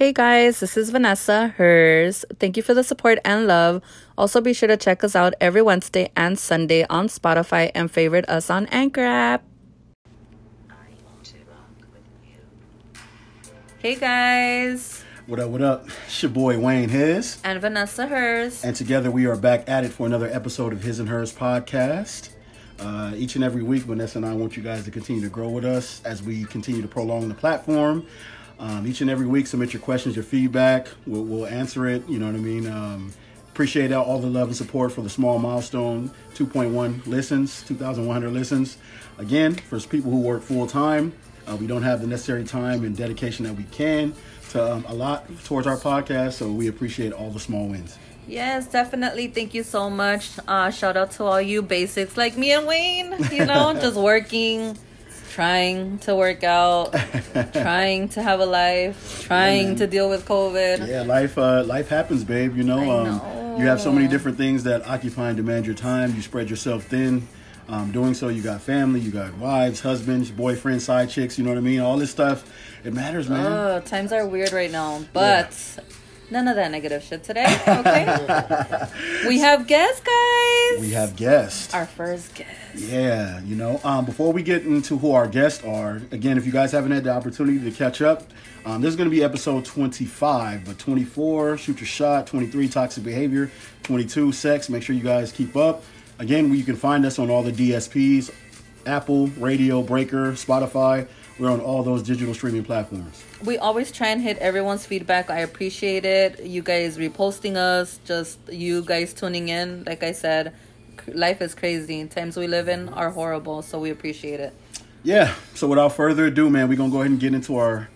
Hey guys, this is Vanessa, hers. Thank you for the support and love. Also, be sure to check us out every Wednesday and Sunday on Spotify and favorite us on Anchor app. Hey guys, What up, what up? It's your boy Wayne His. and Vanessa, hers. And together we are back at it for another episode of His and Hers podcast. Uh, each and every week, Vanessa and I want you guys to continue to grow with us as we continue to prolong the platform. Um, each and every week, submit your questions, your feedback. We'll, we'll answer it. You know what I mean? Um, appreciate all the love and support for the small milestone 2.1 listens, 2,100 listens. Again, for people who work full time, uh, we don't have the necessary time and dedication that we can to um, a lot towards our podcast. So we appreciate all the small wins. Yes, definitely. Thank you so much. Uh, shout out to all you basics like me and Wayne, you know, just working, trying to work out, trying to have a life, trying to deal with COVID. Yeah, life uh, life happens, babe. You know, um, know. you have so many different things that occupy and demand your time. You spread yourself thin. Um, doing so, you got family, you got wives, husbands, boyfriends, side chicks. You know what I mean? All this stuff, it matters, man. Oh, times are weird right now, but none of that negative shit today. Okay, we have guests, guys. we have guests. our first guest. Yeah, you know, um, before we get into who our guests are, again, if you guys haven't had the opportunity to catch up, um, this is going to be episode 25, but 24, shoot your shot, 23, toxic behavior, 22, sex. Make sure you guys keep up. Again, you can find us on all the DSPs Apple, Radio, Breaker, Spotify. We're on all those digital streaming platforms. We always try and hit everyone's feedback. I appreciate it. You guys reposting us, just you guys tuning in. Like I said, life is crazy. Times we live in are horrible, so we appreciate it. Yeah, so without further ado, man, we're going to go ahead and get into our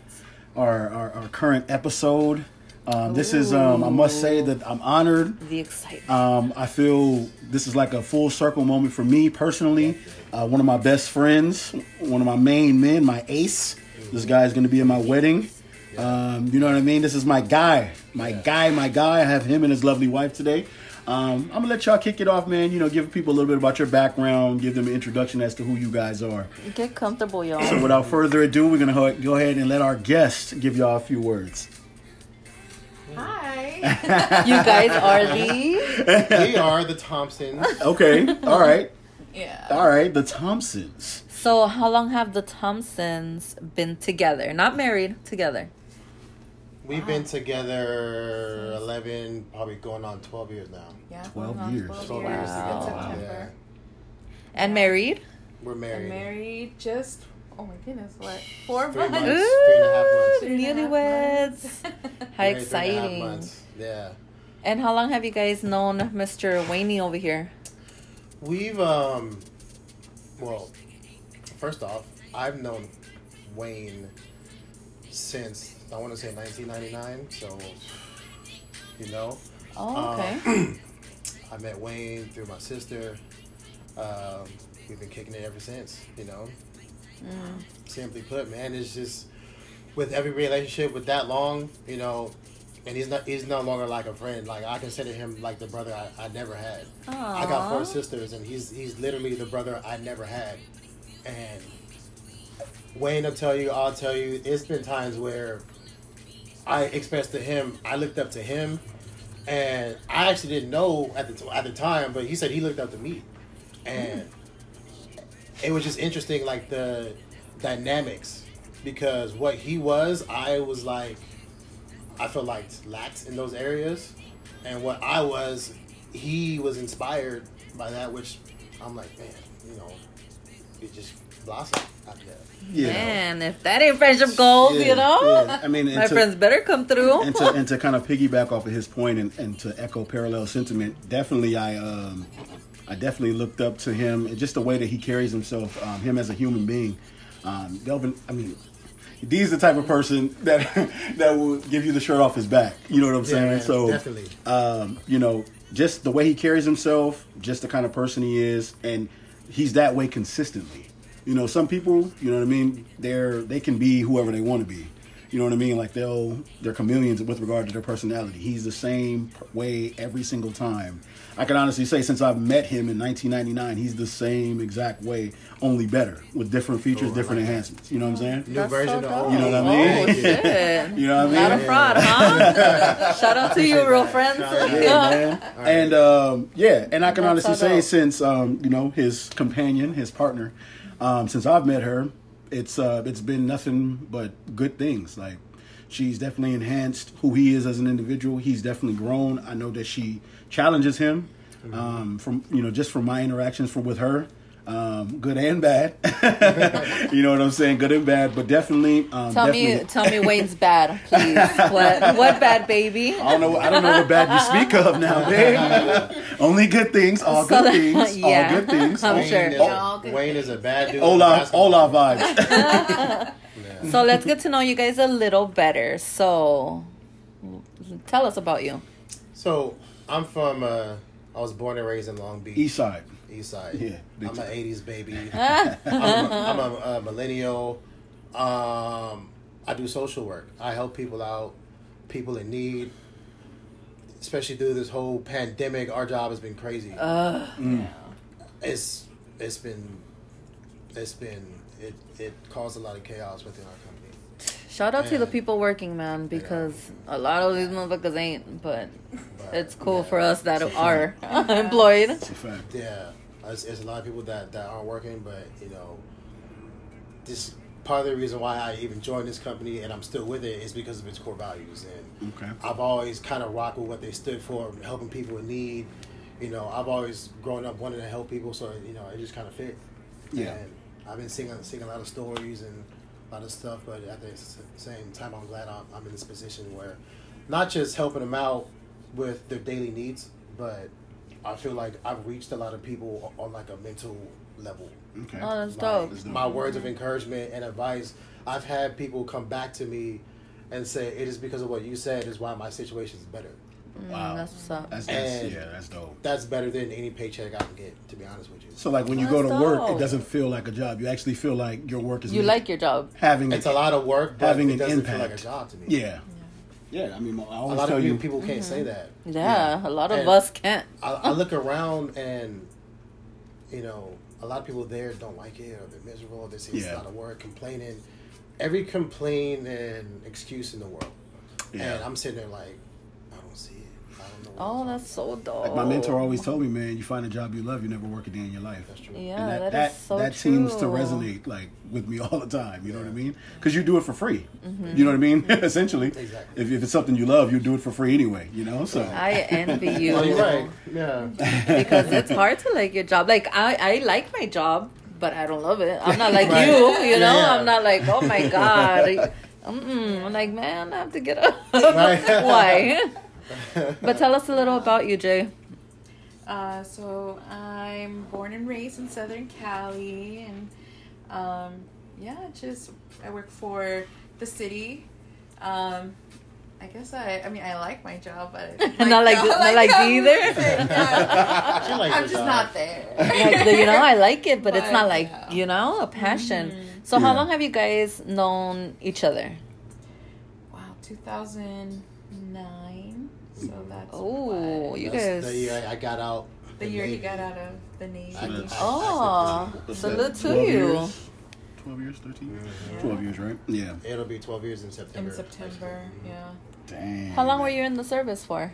our, our, our current episode. Um, this is, um, I must say that I'm honored The excitement. Um, I feel this is like a full circle moment for me personally. Uh, one of my best friends, one of my main men, my ace. This guy is going to be at my wedding. Um, you know what I mean? This is my guy, my guy, my guy. I have him and his lovely wife today. Um, I'm gonna let y'all kick it off, man. You know, give people a little bit about your background, give them an introduction as to who you guys are. Get comfortable, y'all. So, without further ado, we're gonna go ahead and let our guest give y'all a few words. Hi. you guys are the. we are the Thompsons. Okay, all right, Yeah. all right. The Thompsons. So, how long have the Thompsons been together? Not married, together. We've been together 11, probably going on 12 years now. Yeah, 12 going on years. 12 12 years years in Wow. September. And married? We're I'm married. married just, oh my goodness, what? Four Three months. months. Three and a half months. Three and a half Newlyweds. How Married three and a half exciting. months. Yeah. And how long have you guys known Mr. Wayne over here? We've, um, well, first off, I've known Wayne since, I want to say 1999. So, you know. Oh, okay. Um, I met Wayne through my sister. Um, we've been kicking it ever since, you know. Mm. Simply put, man, it's just with every relationship with that long, you know, and he's not he's no longer like a friend. Like I consider him like the brother I, I never had. I got four sisters and he's he's literally the brother I never had. And Wayne will tell you, I'll tell you, it's been times where I expressed to him, I looked up to him, and I actually didn't know at the t- at the time, but he said he looked up to me, and it was just interesting, like the dynamics, because what he was, I was like, I felt like lacked in those areas, and what I was, he was inspired by that, which I'm like, man, you know, it just blossomed after that. Yeah. Man, if that ain't friendship goals, Yeah, you know, yeah. I mean, my to- friends better come through. and to and to kind of piggyback off of his point and, and to echo parallel sentiment, definitely I um I definitely looked up to him and just the way that he carries himself, um, him as a human being. Um, Delvin, I mean, he's the type of person that that will give you the shirt off his back. You know what I'm saying? Yeah, so definitely. um, you know, just the way he carries himself, just the kind of person he is, and he's that way consistently. You know, some people, you know what I mean, they're they can be whoever they want to be. You know what I mean? Like they'll they're chameleons with regard to their personality. He's the same way every single time. I can honestly say since I've met him in 1999, he's the same exact way, only better with different features, Oh, different like enhancements. You know what I'm saying? New That's version so of You know what I mean? Oh shit! You know what I mean? Not mean? a fraud, huh? Shout out to you, real friends. Yeah, man. And um, yeah, and I can That's honestly so say, dope. since um, you know his companion, his partner, um, since I've met her, it's uh, it's been nothing but good things. Like she's definitely enhanced who he is as an individual. He's definitely grown. I know that she challenges him um, from you know just from my interactions from with her. Um, good and bad, you know what I'm saying. Good and bad, but definitely. Um, Tell definitely, me, tell me, Wayne's bad, please. What, what bad, baby? I don't know. I don't know what bad you speak of now, babe. Only good things. All So good that- things. yeah. All good things. I'm Wayne sure. Is All a, Wayne is a bad dude. Olaf, Olaf vibes. So let's get to know you guys a little better. So, tell us about you. So I'm from. Uh, I was born and raised in Long Beach, East side. East Side. Yeah, I'm time. an '80s baby. I'm, a, I'm a, a millennial. Um, I do social work. I help people out, people in need. Especially through this whole pandemic, our job has been crazy. Uh, it's it's been it's been it it caused a lot of chaos within our company. Shout out to the people working, man, because a lot of these motherfuckers ain't. But But, it's cool yeah. for us that are employed. It's a fact. Yeah, it's, it's a lot of people that, that aren't working, but you know, this part of the reason why I even joined this company and I'm still with it is because of its core values. And Okay. I've always kind of rocked with what they stood for, helping people in need. You know, I've always grown up wanting to help people, so you know, it just kind of fit. Yeah. And I've been singing singing a lot of stories and a lot of stuff, but at the same time, I'm glad I'm, I'm in this position where not just helping them out with their daily needs, but I feel like I've reached a lot of people on like a mental level. Okay. Oh, that's dope. That's dope. My words of mm-hmm. encouragement and advice. I've had people come back to me and say it is because of what you said is why my situation is better. Wow. Mm, that's what's up. That's, that's And- yeah. That's dope. That's better than any paycheck I can get, to be honest with you. So like when you That's go to work, dope. it doesn't feel like a job. You actually feel like your work is You making- like your job. having It's a lot of work, but having it an doesn't feel like a impact. job to me. Yeah. Yeah. I mean, I A always lot tell of you. people, people can't say that. Yeah, a lot of And- us can't. I, I look around and, you know, a lot of people there don't like it or they're miserable. Or they say it's Yeah. a lot of work, complaining. Every complaint and excuse in the world. Yeah. And I'm sitting there like, I don't see it. I don't know. what Oh, that's so dope. Like my mentor always told me, man, you find a job you love, you never work a day in your life. That's true. Yeah, and that that that, is so that true. seems to resonate like with me all the time. You know what I mean? Because you do it for free. Mm-hmm. You know what I mean? Mm-hmm. Essentially, Exactly. if, if it's something you love, you do it for free anyway. You know, so I envy you. You're right. Yeah. because it's hard to like your job. Like I, I like my job, but I don't love it. I'm not like Right. you, you know. Yeah. I'm not like, oh my god. Mm-mm. I'm like, man, I have to get up. Right. Why? But tell us a little about you, Jay. Uh, so I'm born and raised in Southern Cali, and um, yeah, just I work for the city. Um, I guess I, I mean, I like my job, but Not like- not like how me either? yeah. She likes I'm just job. not there. Like, you know, I like it, but it's not like yeah. you know a passion. So how Yeah. long have you guys known each other? Wow, 2009. So that's Oh, what? you That's guys. the year I got out. the year he got out of the Navy. I- I- Oh, What's salute that, to 12 you. Years? Twelve years, 13 Mhm. Twelve years, right? Yeah. It'll be 12 years in September. in September. Yeah. Damn. How long were you in the service for?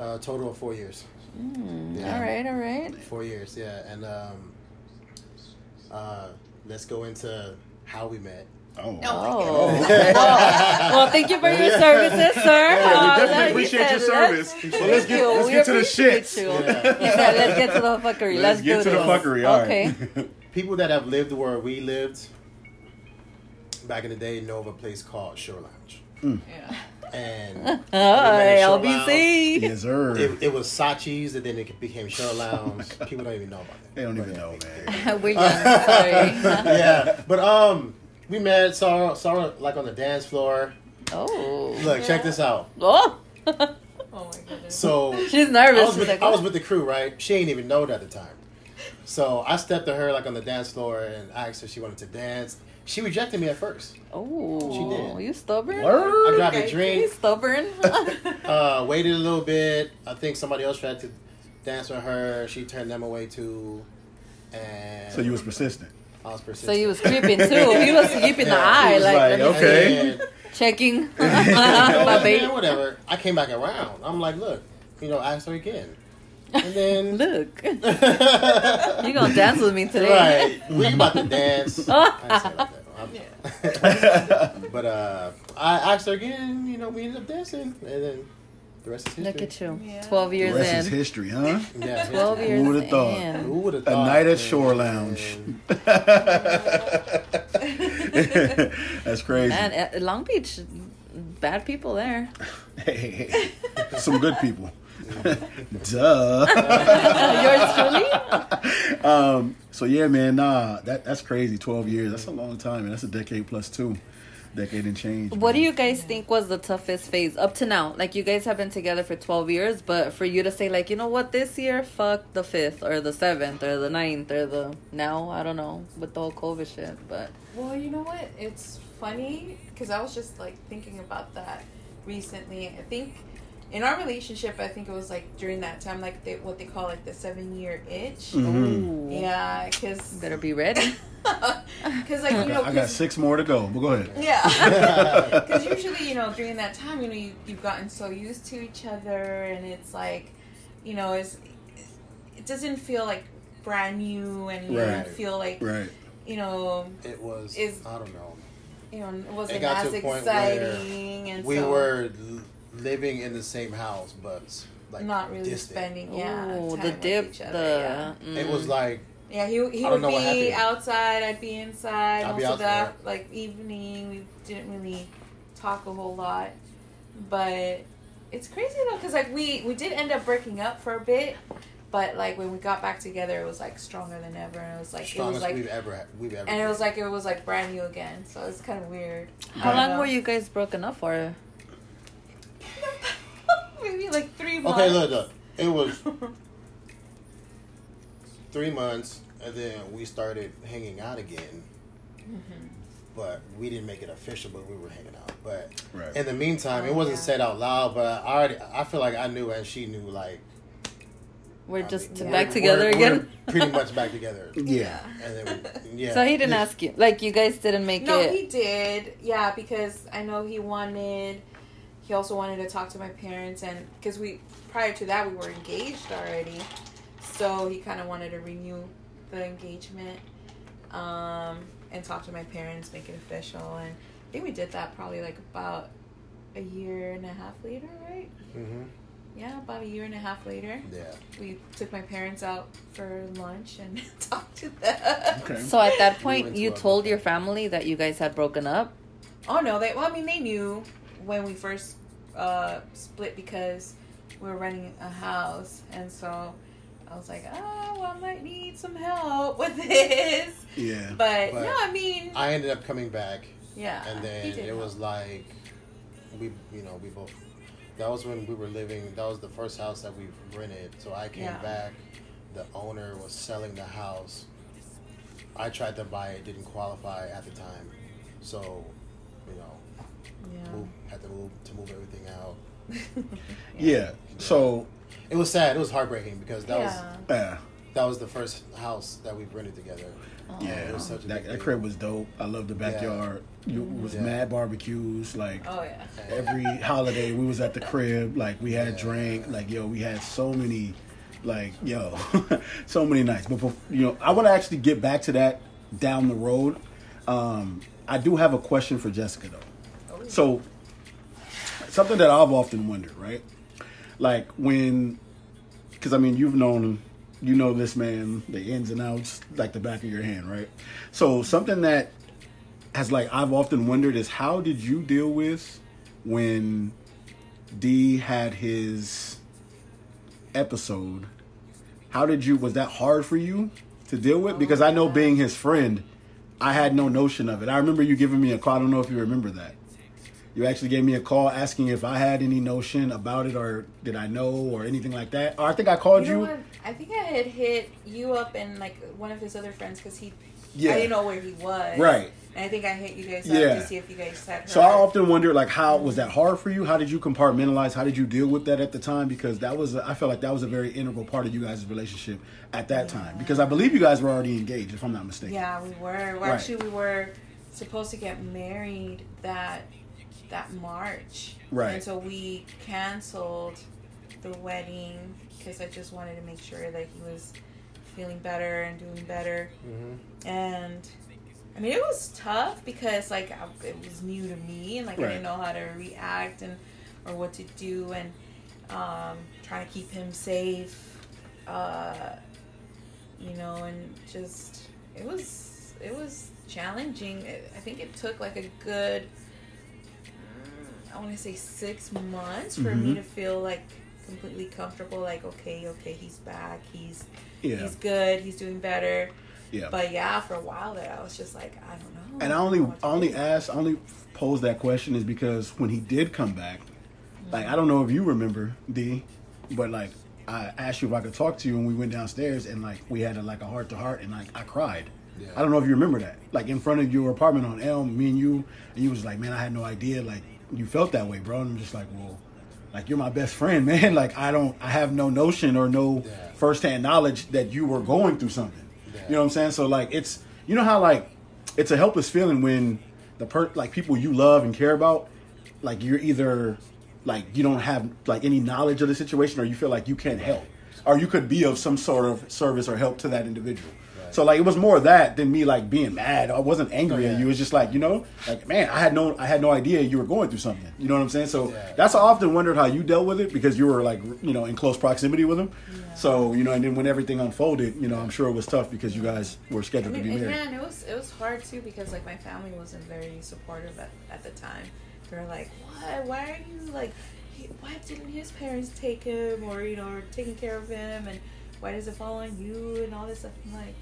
Uh, total of four years. Mm, Yeah. All right, all right. Four years, yeah. And um, uh, let's go into how we met. Oh. Oh. well, well, thank you for your services, sir. Yeah, we Uh, definitely he appreciate said, your service. let's- So let's get you. let's get to the appreciate shits. you. Yeah. Let's get to the fuckery. Let's, Let's get do to the fuckery. All right. Okay. People that have lived where we lived back in the day know of a place called Shore Lounge. Yeah. And All we met at LBC. yes, sir. It, it was Sachi's, and then it became Shore Lounge. People don't even know about that. they don't even But, know, man. We're young. Sorry. yeah, but um, we met, saw saw her like on the dance floor. oh. Look, check this out. Oh. Oh my goodness. So She's I nervous. was, with, Like, I was with the crew, right? She ain't even know it at the time. So I stepped to her like on the dance floor and asked her if she wanted to dance. She rejected me at first. Oh, She did. you stubborn? I Word. grabbed a Okay. You drink, stubborn? uh, waited a little bit. I think somebody else tried to dance with her. She turned them away too. And So you was persistent. I was so he was creeping too. He was keeping the eye, he was like, like, okay. checking my bait. whatever. I came back around. I'm like, look, you know, ask her again. And then Look, you gonna dance with me today? right, we about to dance. I didn't say it like that. I'm- but uh, I asked her again. You know, we ended up dancing, and then the rest is history. Look at you, Yeah. twelve The years rest is history, huh? Yeah, Twelve history. years Who would've thought? in. Who would have thought? A night at? Shore Lounge. That's crazy. Man, at Long Beach, bad people there. Hey, hey, hey. Some good people. Duh. Yours truly. um, so yeah, man, nah, that that's crazy. Twelve years. That's a long time, and that's a decade plus two. Decade and change. What do you guys think was the toughest phase up to now? Like you guys have been together for twelve years, but for you to say like, you know what, this year, fuck the fifth or the seventh or the ninth or the now, I don't know, with the whole COVID shit. But Well, you know what? It's funny because I was just like thinking about that recently. I think in our relationship, I think it was like during that time, like they, what they call like the seven year itch. Mhm. Yeah, because better be ready. because like you know, I got six more to go, but go ahead. yeah, because usually you know during that time, you know, you you've gotten so used to each other, and it's like, you know, it's it doesn't feel like brand new, and you Right. don't feel like Right. you know It was. Is- I don't know. you know it wasn't It got as to a point where exciting, and We so were l- living in the same house, but like not really distant. spending yeah Ooh, time the with dip, each other, the yeah. It mm. was like Yeah, he he I would don't know what be outside. I'd be inside. I'd most be of the outside. like evening, we didn't really talk a whole lot, but it's crazy though because like we we did end up breaking up for a bit, but like when we got back together, it was like stronger than ever, and it was like it was like. we've ever had- we've ever. And it was like it was like brand new again, so it's kind of weird. How long know. were you guys broken up for? Maybe like three months. Okay, look, look. It was three months, and then we started hanging out again. Mm-hmm. But we didn't make it official, but we were hanging out. But Right. in the meantime, it Oh, wasn't yeah. said out loud. But I already, I feel like I knew, and she knew. Like We're I just mean, back we're- together we're- again. we're pretty much back together. Yeah. And then, we, yeah. So he didn't Yeah. ask you, like you guys didn't make No, it. No, he did. Yeah, because I know he wanted. He also wanted to talk to my parents, and because we prior to that we were engaged already, so he kind of wanted to renew the engagement, um, and talk to my parents, make it official, and I think we did that probably like about a year and a half later, right? mm-hmm. Yeah, about a year and a half later, Yeah. we took my parents out for lunch and talked to them. Okay. So at that point, went to you told your family that you guys had broken up. Oh no, they. Well, I mean, they knew when we first uh, split because we were renting a house, and so I was like, oh, well, I might need some help with this. Yeah. But, But no, I mean, I ended up coming back, yeah. and he then it was like we, you know, we both. That was when we were living. That was the first house that we rented. So I came Yeah. back. The owner was selling the house. I tried to buy it, didn't qualify at the time, so you know, move, had to move to move everything out. yeah. Yeah. So, It was sad. It was heartbreaking because that was yeah. uh, that was the first house that we've rented together. yeah, it was such a that, that crib was dope. I love the backyard. You it was Yeah. mad barbecues. Like Oh yeah. every holiday, we was at the crib. Like we had Yeah. drink. Like yo, we had so many. Like yo, so many nights. But bef- you know, I want to actually get back to that down the road. Um, I do have a question for Jessica though. So something that I've often wondered, right? Like when, because I mean, you've known you know this man, the ins and outs, like the back of your hand, right? So something that has like I've often wondered is how did you deal with when D had his episode? How did you? Was that hard for you to deal with? Because I know being his friend, I had no notion of it. I remember you giving me a call. I don't know if you remember that. You actually gave me a call asking if I had any notion about it or did I know or anything like that. Or I think I called You you. what? I think I had hit you up and like one of his other friends because he. Yeah. I didn't know where he was. Right. And I think I hit you guys Yeah. up to see if you guys had. Heard. So I often wonder, like, how was that hard for you? How did you compartmentalize? How did you deal with that at the time? Because that was, I felt like that was a very integral part of you guys' relationship at that time. Because I believe you guys were already engaged, if I'm not mistaken. Yeah, we were. Well, Right. Actually, we were supposed to get married that that March. Right. And so we canceled the wedding because I just wanted to make sure that he was feeling better and doing better. Mm-hmm. And I mean, it was tough because like I- it was new to me and like I didn't know how to react and or what to do and um, trying to keep him safe. Uh, you know, and just it was it was challenging. It, I think it took like a good I want to say six months for me Mhm. to feel like completely comfortable. Like okay, okay, he's back. He's Yeah. he's good. He's doing better. Yeah. But yeah, for a while there, I was just like, I don't know. And I only, know what to I only do. asked, I only posed that question is because when he did come back, like I don't know if you remember D, but like I asked you if I could talk to you, and we went downstairs, and like we had a, like a heart to heart, and like I cried. Yeah. I don't know if you remember that, like in front of your apartment on Elm, me and you, and you was like, man, I had no idea, like you felt that way, bro. And I'm just like, well, like you're my best friend, man. Like I don't, I have no notion or no Yeah. firsthand knowledge that you were going through something. You know what I'm saying? So like it's, you know how like it's a helpless feeling when the per like people you love and care about, like you're either like you don't have like any knowledge of the situation or you feel like you can't help or you could be of some sort of service or help to that individual. Right. So like it was more of that than me like being mad. I wasn't angry Oh, at you. It was just like you know, like man, I had no, I had no idea you were going through something. You know what I'm saying? So Yeah. that's I often wondered how you dealt with it because you were like you know in close proximity with him. So you know, and then when everything unfolded, you know, I'm sure it was tough because you guys were I scheduled to be and married. yeah, and it was it was hard too because like my family wasn't very supportive at, at the time. They were like, "What? Why are you like? Why didn't his parents take him or you know or taking care of him and why does it fall on you and all this stuff?" I'm like,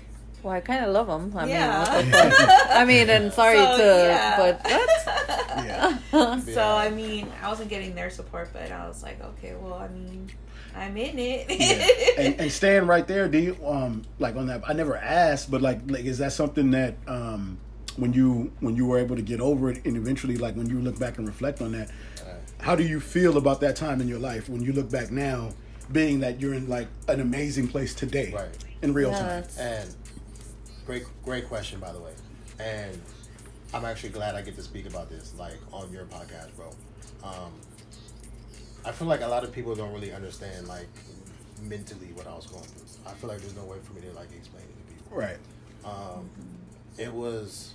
Well, I kind of love them. I yeah. mean, what the fuck? I mean, and sorry So, to, yeah. but what? Yeah. so I mean, I wasn't getting their support, but I was like, okay, well, I mean, I'm in it. yeah. and, and staying right there, do you um like on that? I never asked, but like, like is that something that um when you when you were able to get over it and eventually like when you look back and reflect on that, how do you feel about that time in your life when you look back now, being that you're in like an amazing place today, Right. in real Yeah, time? And great, great question, by the way. And I'm actually glad I get to speak about this, like on your podcast, bro. Um, I feel like a lot of people don't really understand, like mentally, what I was going through. I feel like there's no way for me to like explain it to people. Right. Um, it was,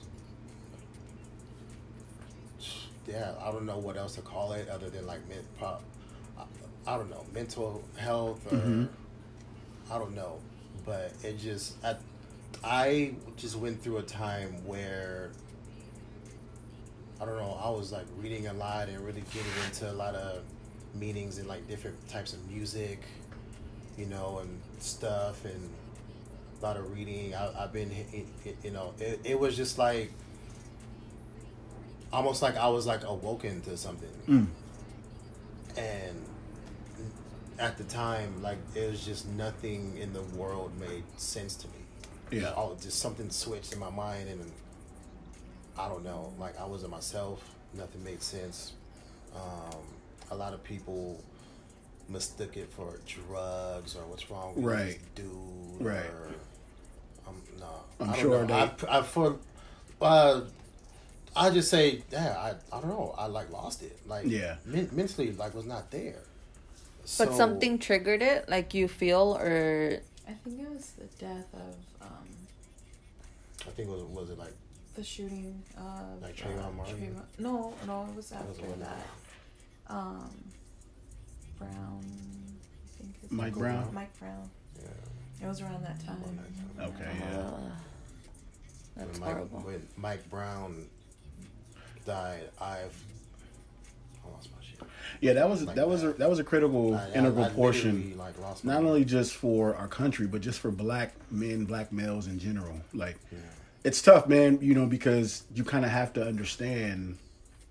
yeah, I don't know what else to call it other than like men, pro, I, I don't know, mental health or Mhm. I don't know, but it just I, I just went through a time where I don't know, I was like reading a lot and really getting into a lot of meanings and like different types of music, you know, and stuff and a lot of reading. I, I've been, you know, it, it was just like almost like I was like awoken to something, Mm. and at the time, like it was just nothing in the world made sense to me. Yeah. oh, just something switched in my mind, and I don't know, like I wasn't myself. Nothing made sense. Um, a lot of people mistook it for drugs or what's wrong with Right. this dude. Right. Or, um, no, I'm I don't sure know. they- I, I for, uh, I just say, yeah, I, I don't know. I like lost it. Like, Yeah. men- mentally, like was not there. But So- something triggered it, like you feel, or I think it was the death of um, I think it was was it like the shooting of Like Trayvon uh, Martin? Trayvon- No, no, it was after one of that. Um, Brown, I think. his Mike name- Brown? Mike Brown. yeah. It was around that time. around that time. Okay. Yeah. uh, that's when Mike, horrible. When Mike Brown died, I've I lost my shit. Yeah, that was Like that was a, that. that was a critical I- I- integral I portion. like, not only just for our country, but just for black men, black males in general. Like, it's tough, man. You know, because you kind of have to understand,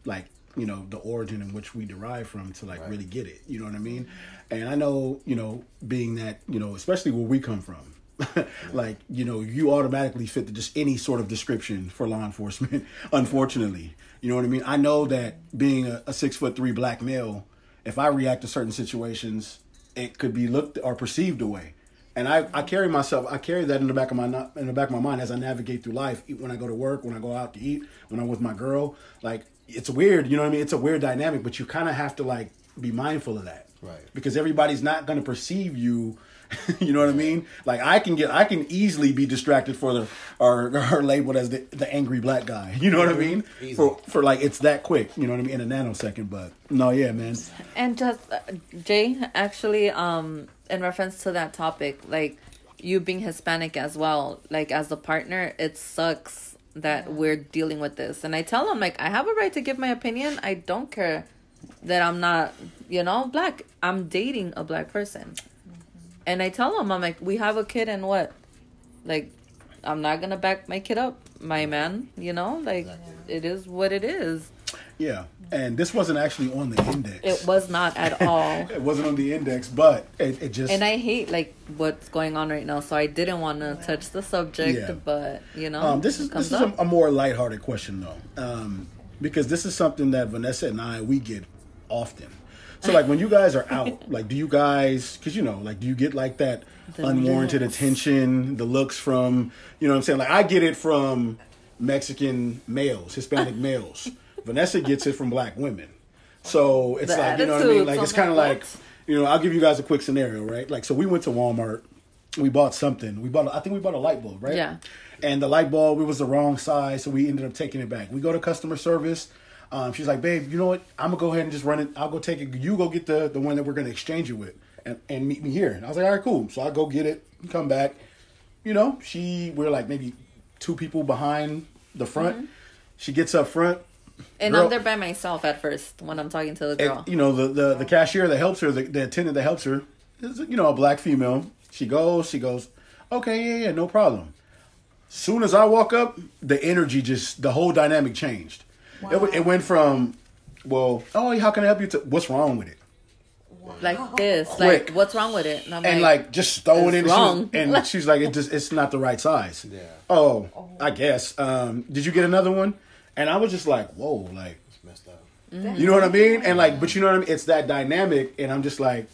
like, you know, the origin in which we derive from to like Right. really get it. You know what I mean? And I know, you know, being that, you know, especially where we come from, like you know you automatically fit the, just any sort of description for law enforcement unfortunately. You know what i mean? I know that being a, a six foot three black male if i react to certain situations it could be looked or perceived away. And I, I carry myself i carry that in the back of my in the back of my mind as i navigate through life. When i go to work when i go out to eat when i'm with my girl like it's weird you know what i mean? It's a weird dynamic but you kind of have to like be mindful of that. Right. because everybody's not going to perceive you you know what i mean like i can get i can easily be distracted for the or, or labeled as the, the angry black guy you know what i mean Easy. for for like it's that quick you know what i mean in a nanosecond but no yeah man And just uh, Jay, actually, um, in reference to that topic, like you being Hispanic as well, like as a partner, it sucks that we're dealing with this. And I tell him like I have a right to give my opinion. I don't care that I'm not, you know, black. I'm dating a black person. And I tell him I'm like we have a kid and what? Like I'm not going to back my kid up, my man, you know? Like Exactly. it is what it is. yeah and this wasn't actually on the index It was not at all. it wasn't on the index but it, it just and I hate like what's going on right now, so I didn't want to touch the subject. Yeah. But you know, Um, this is this is a, up. a more lighthearted question though, um, because this is something that Vanessa and I we get often. So like when you guys are out, like do you guys? Because you know, like do you get like that The unwarranted looks. attention, the looks from you know what I'm saying? Like I get it from Mexican males, Hispanic males. Vanessa gets it from black women. So it's The like you know what I mean. Like it's kind of like, like you know I'll give you guys a quick scenario, right? Like so we went to Walmart, we bought something. We bought I think we bought a light bulb, right? Yeah. and the light bulb it was the wrong size, so we ended up taking it back. We go to customer service. Um, she's like, "Babe, you know what? I'm gonna go ahead and just run it. I'll go take it. You go get the the one that we're gonna exchange it with, and, and meet me here." And I was like, "All right, cool." So I go get it, come back. You know, she we're like maybe two people behind the front. Mm-hmm. She gets up front. and girl- I'm there by myself at first when I'm talking to the and, girl. you know, the, the the cashier that helps her, the, the attendant that helps her, is you know a black female. She goes, she goes, okay, yeah, yeah, no problem. Soon as I walk up, the energy just the whole dynamic changed. It, it went from, well, oh, how can I help you? To what's wrong with it? like this, Quick. like what's wrong with it? And I'm and like just throwing it It's she was- wrong. and she's like, it just it's not the right size. Yeah. Oh, I guess. Um, did you get another one? And I was just like, whoa, like It's messed up. You know what I mean? And like, but you know what I mean? It's that dynamic, and I'm just like,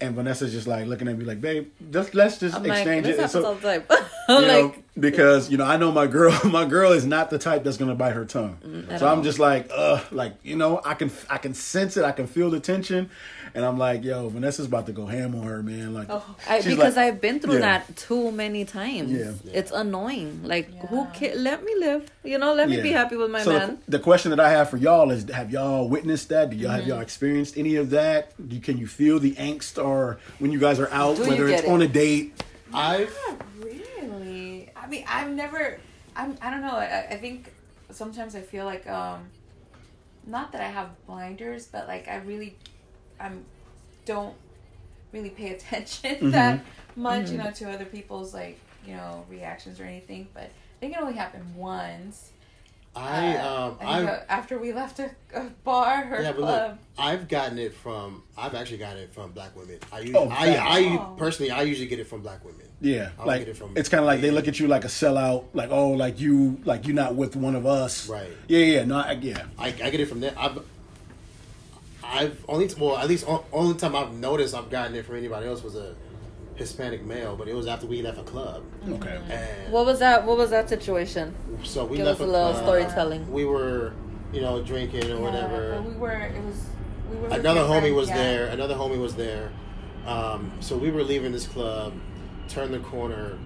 and Vanessa's just like looking at me like, babe, just let's just I'm like, exchange this it. So, all the time. you know, like, because you know, I know my girl. My girl is not the type that's gonna bite her tongue. Mm, so I'm all. just like, uh, like you know, I can I can sense it. I can feel the tension, and I'm like, yo, Vanessa's about to go ham on her, man. Like, I, because like- I've been through Yeah. that too many times. Yeah. It's annoying. Like, who Yeah. ca- let me live? You know, let me be happy with my so man. The, the question that I have for y'all is: Have y'all witnessed that? Do y'all Mm-hmm. have y'all experienced any of that? Do, can you feel the angst, or when you guys are out, Do whether it's it? on a date? I've really. I mean, I've never. I'm. I don't know. I, I think sometimes I feel like um, not that I have blinders, but like I really, I'm, don't really pay attention that much, you know, to other people's like you know reactions or anything. But I think it only happened once. I Uh, um I I've after we left a, a bar or yeah, but club. look, I've gotten it from I've actually gotten it from black women. I usually, Oh, I, facts. I Oh. personally I usually get it from black women. Yeah, I'll like get it from- it's kind of like they look at you like a sellout, like oh, like you, like you're not with one of us, Right. Yeah, yeah, no, I, yeah, I, I get it from them. I've I've only well at least o- only time I've noticed I've gotten it from anybody else was a Hispanic male, but it was after we left a club. okay. And What was that? What was that situation? so we Give left us a little club. storytelling. We were, you know, drinking or Yeah, whatever. but we were. It was. We were. with another your homie friend, was yeah. there. Another homie was there. Um, so we were leaving this club, turned the corner.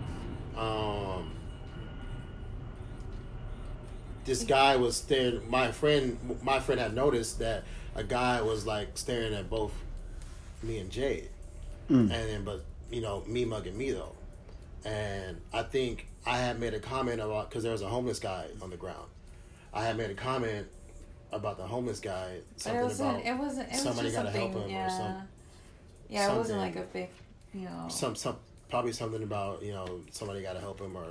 Um, this guy was staring. My friend, my friend had noticed that a guy was like staring at both me and Jade, mm. and then but you know me mugging me though, and I think I had made a comment about because there was a homeless guy on the ground. I had made a comment about the homeless guy. Something it wasn't. about It wasn't. It was somebody just gotta something. help him or yeah. some- yeah, it wasn't like a big, you know. some some probably something about you know somebody got to help him or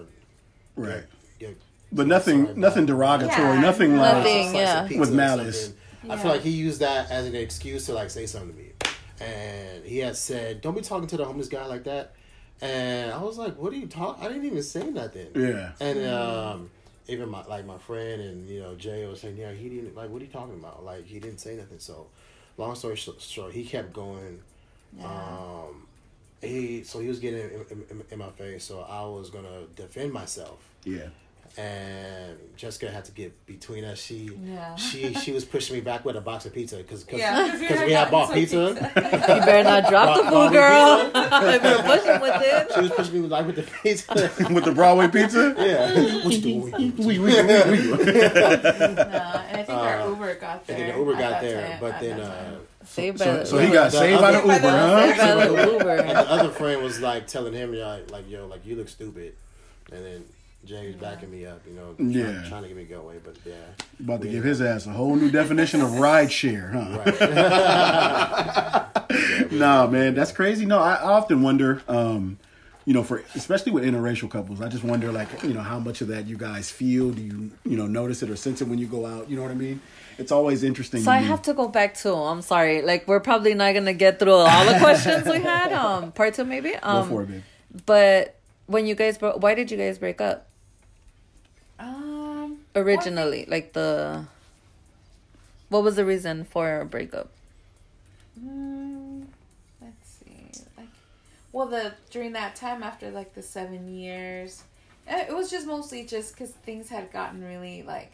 right. get, But nothing, nothing derogatory, Yeah, nothing no. like Nothing. slice of yeah. With or malice. Something. I feel like he used that as an excuse to like say something to me, and he had said, "Don't be talking to the homeless guy like that." And I was like, "What are you talking? I didn't even say nothing." Yeah. And um, even my like my friend and you know Jay was saying, "Yeah, he didn't like. What are you talking about? Like he didn't say nothing." So, long story short, he kept going. Yeah. Um, he so he was getting in, in, in my face, so I was gonna defend myself Yeah. And Jessica had to get between us. She Yeah. she she was pushing me back with a box of pizza because Yeah, because we had bought pizza. You better not drop the food, girl. if you're pushing with it. she was pushing me like with the pizza. With the Broadway pizza? yeah, what you doing? We, we, we, we. No, and I think our Uh, Uber got I there. think the Uber got there, time- but then that uh, time. Saved by So, the so he got The saved by the other- Uber, Saved by huh? the and the other friend was like telling him, yeah, like yo, like you look stupid, and then Jay was backing me up, you know, Yeah. trying, trying to get me go away, but yeah, About to give his ass a whole new definition of ride share, huh? right. Nah, man, that's crazy. No, I, I often wonder, um, you know, for especially with interracial couples, I just wonder, like, you know, how much of that you guys feel. Do you, you know, notice it or sense it when you go out? You know what I mean? It's always interesting. So I me. have to go back to. I'm sorry. Like we're probably not gonna get through all the questions we had. Um, part two maybe. go Um, for it, babe. but when you guys broke, why did you guys break up originally? Like the. What was the reason for a breakup? Mm, let's see. Like, well, the during that time after like the seven years, eh, it was just mostly just because things had gotten really like,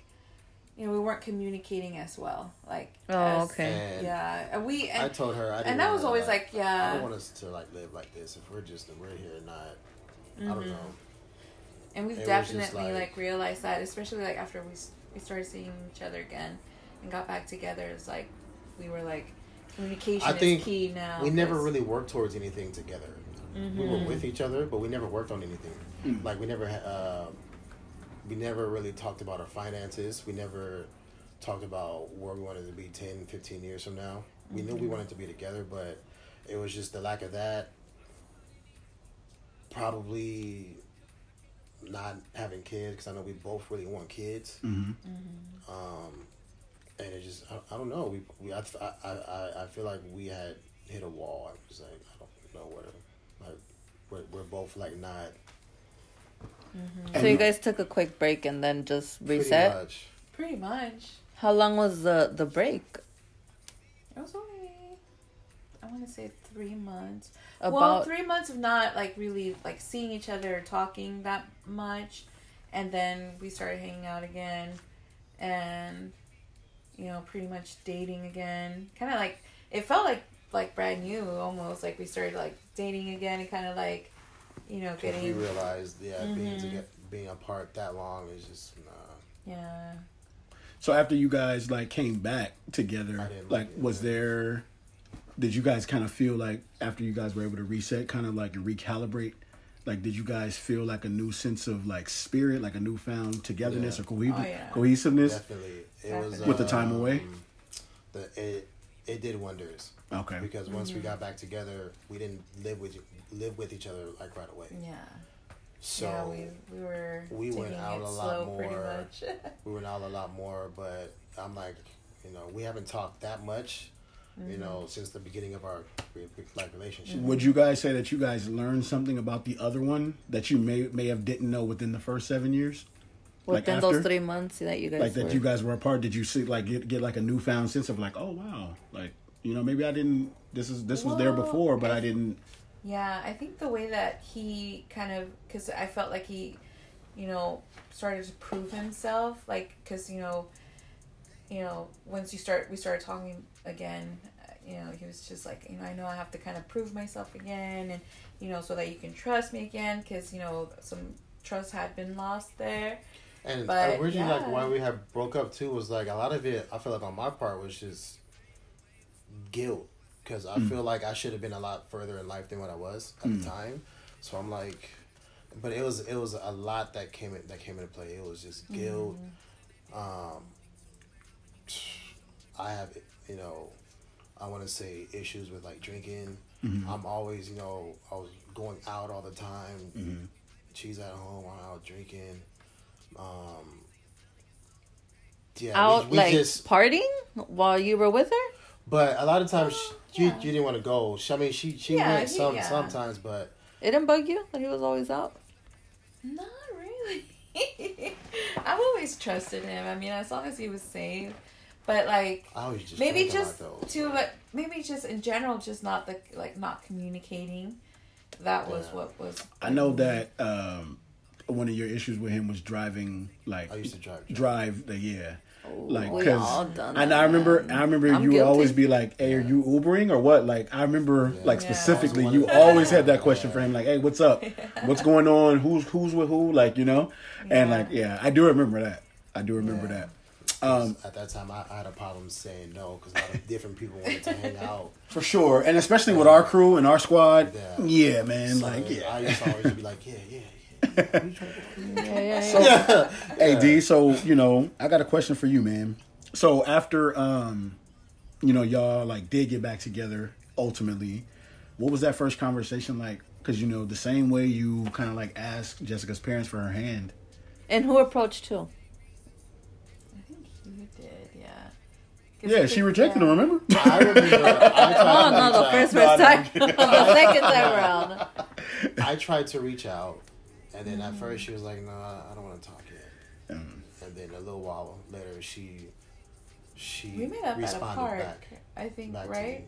you know, we weren't communicating as well. Like, Oh, as- okay. And Yeah, and we I told her, I didn't and that was always like, I yeah, I don't want us to like live like this. If we're just we're here, not I don't Mhm. know. And we've it definitely like, like- realized that, especially like after we we started seeing each other again and got back together. It's like we were like communication I think is key now. we never really worked towards anything together. We Mm-hmm. were with each other, but we never worked on anything. Mm. Like we never, ha- uh, we never really talked about our finances. We never talked about where we wanted to be 10, 15 years from now. We knew we Mm-hmm. wanted to be together, but it was just the lack of that. Probably not having kids because I know we both really want kids. hmm Um, and it just I, I don't know we, we I, I, I, I feel like we had hit a wall. I was like I don't know where like we're, we're both like not So you guys took a quick break and then just pretty reset. much. pretty much. How long was the the break? It was only, I want to say three months. About well, three months of not like really like seeing each other or talking that much, and then we started hanging out again, and you know, pretty much dating again. Kind of like it felt like like brand new almost. Like we started like dating again and kind of like, you know, 'Cause we getting realized yeah being Mhm. together being apart that long is just nah. yeah. So after you guys like came back together, like like was there? Did you guys kind of feel like after you guys were able to reset, kind of like recalibrate? Like, did you guys feel like a new sense of like spirit, like a newfound togetherness Yeah. or cohe- Oh, yeah. cohesiveness? Definitely, it was Definitely. With the time um, away? The it it did wonders Okay. because once Mm-hmm. we got back together, we didn't live with live with each other like right away. Yeah. So yeah, we we were we taking went out it a lot pretty more. much. we went out a lot more, but I'm like, you know, we haven't talked that much, you Mm-hmm. know, since the beginning of our re- re- like relationship. Would you guys say that you guys learned something about the other one that you may may have didn't know within the first seven years? like within after? those three months that you guys like that were. you guys were apart did you see like get, get like a newfound sense of like oh wow like you know maybe i didn't this is this was there Well, before but I- i didn't Yeah, I think the way that he kind of, because I felt like he, you know, started to prove himself, like, because you know, you know, once you start, we started talking again. uh, You know, he was just like, you know, I know I have to kind of prove myself again, and you know, so that you can trust me again, because you know, some trust had been lost there. And But, originally, like why we had broke up too was like a lot of it. I feel like on my part was just guilt because I feel like I should have been a lot further in life than what I was at the time. So I'm like, but it was it was a lot that came in, that came into play. It was just guilt. Um, I have you know, I want to say issues with like drinking. I'm always you know I was going out all the time. She's at home. I'm out drinking. Um, yeah, out we, we like just. partying while you were with her. But a lot of times, she, you yeah. you didn't want to go. She, I mean, she she Yeah, went some yeah. sometimes, but It didn't bug you that he was always out. Not really. I've always trusted him. I mean, as long as he was safe. But like I always just maybe think about just those. to but maybe just in general, just not the like not communicating. That was Yeah. what was. I know that um, one of your issues with him was driving, like I used to drive. drive the yeah. Like, we cause, all done and that, I remember, man. I remember I'm you would guilty. always be like, "Hey, are you Ubering or what?" Like, I remember, like specifically, I you always had that question for him, like, "Hey, what's up? What's going on? Who's who's with who?" Like, you know, and like, yeah, I do remember that. I do remember Yeah. that. Um, at that time, I, I had a problem saying no because a lot of different people wanted to hang out. for sure, and especially with our crew and our squad, Yeah. yeah, man, So like, yeah. I used to always be like, yeah, yeah, yeah. What you trying to do? Yeah, yeah, yeah. Hey D, so you know, I got a question for you, man. So after um, you know, y'all like did get back together ultimately, what was that first conversation like? Because you know, the same way you kind of like asked Jessica's parents for her hand. And who approached who? Yeah, she rejected yeah. him. Remember? I remember. I tried Oh to no, the first No, first time, the second time around. I tried to reach out, and then at first she was like, "No, I don't want to talk yet." Um, And then a little while later, she she We met up at a responded park, back. I think, back right?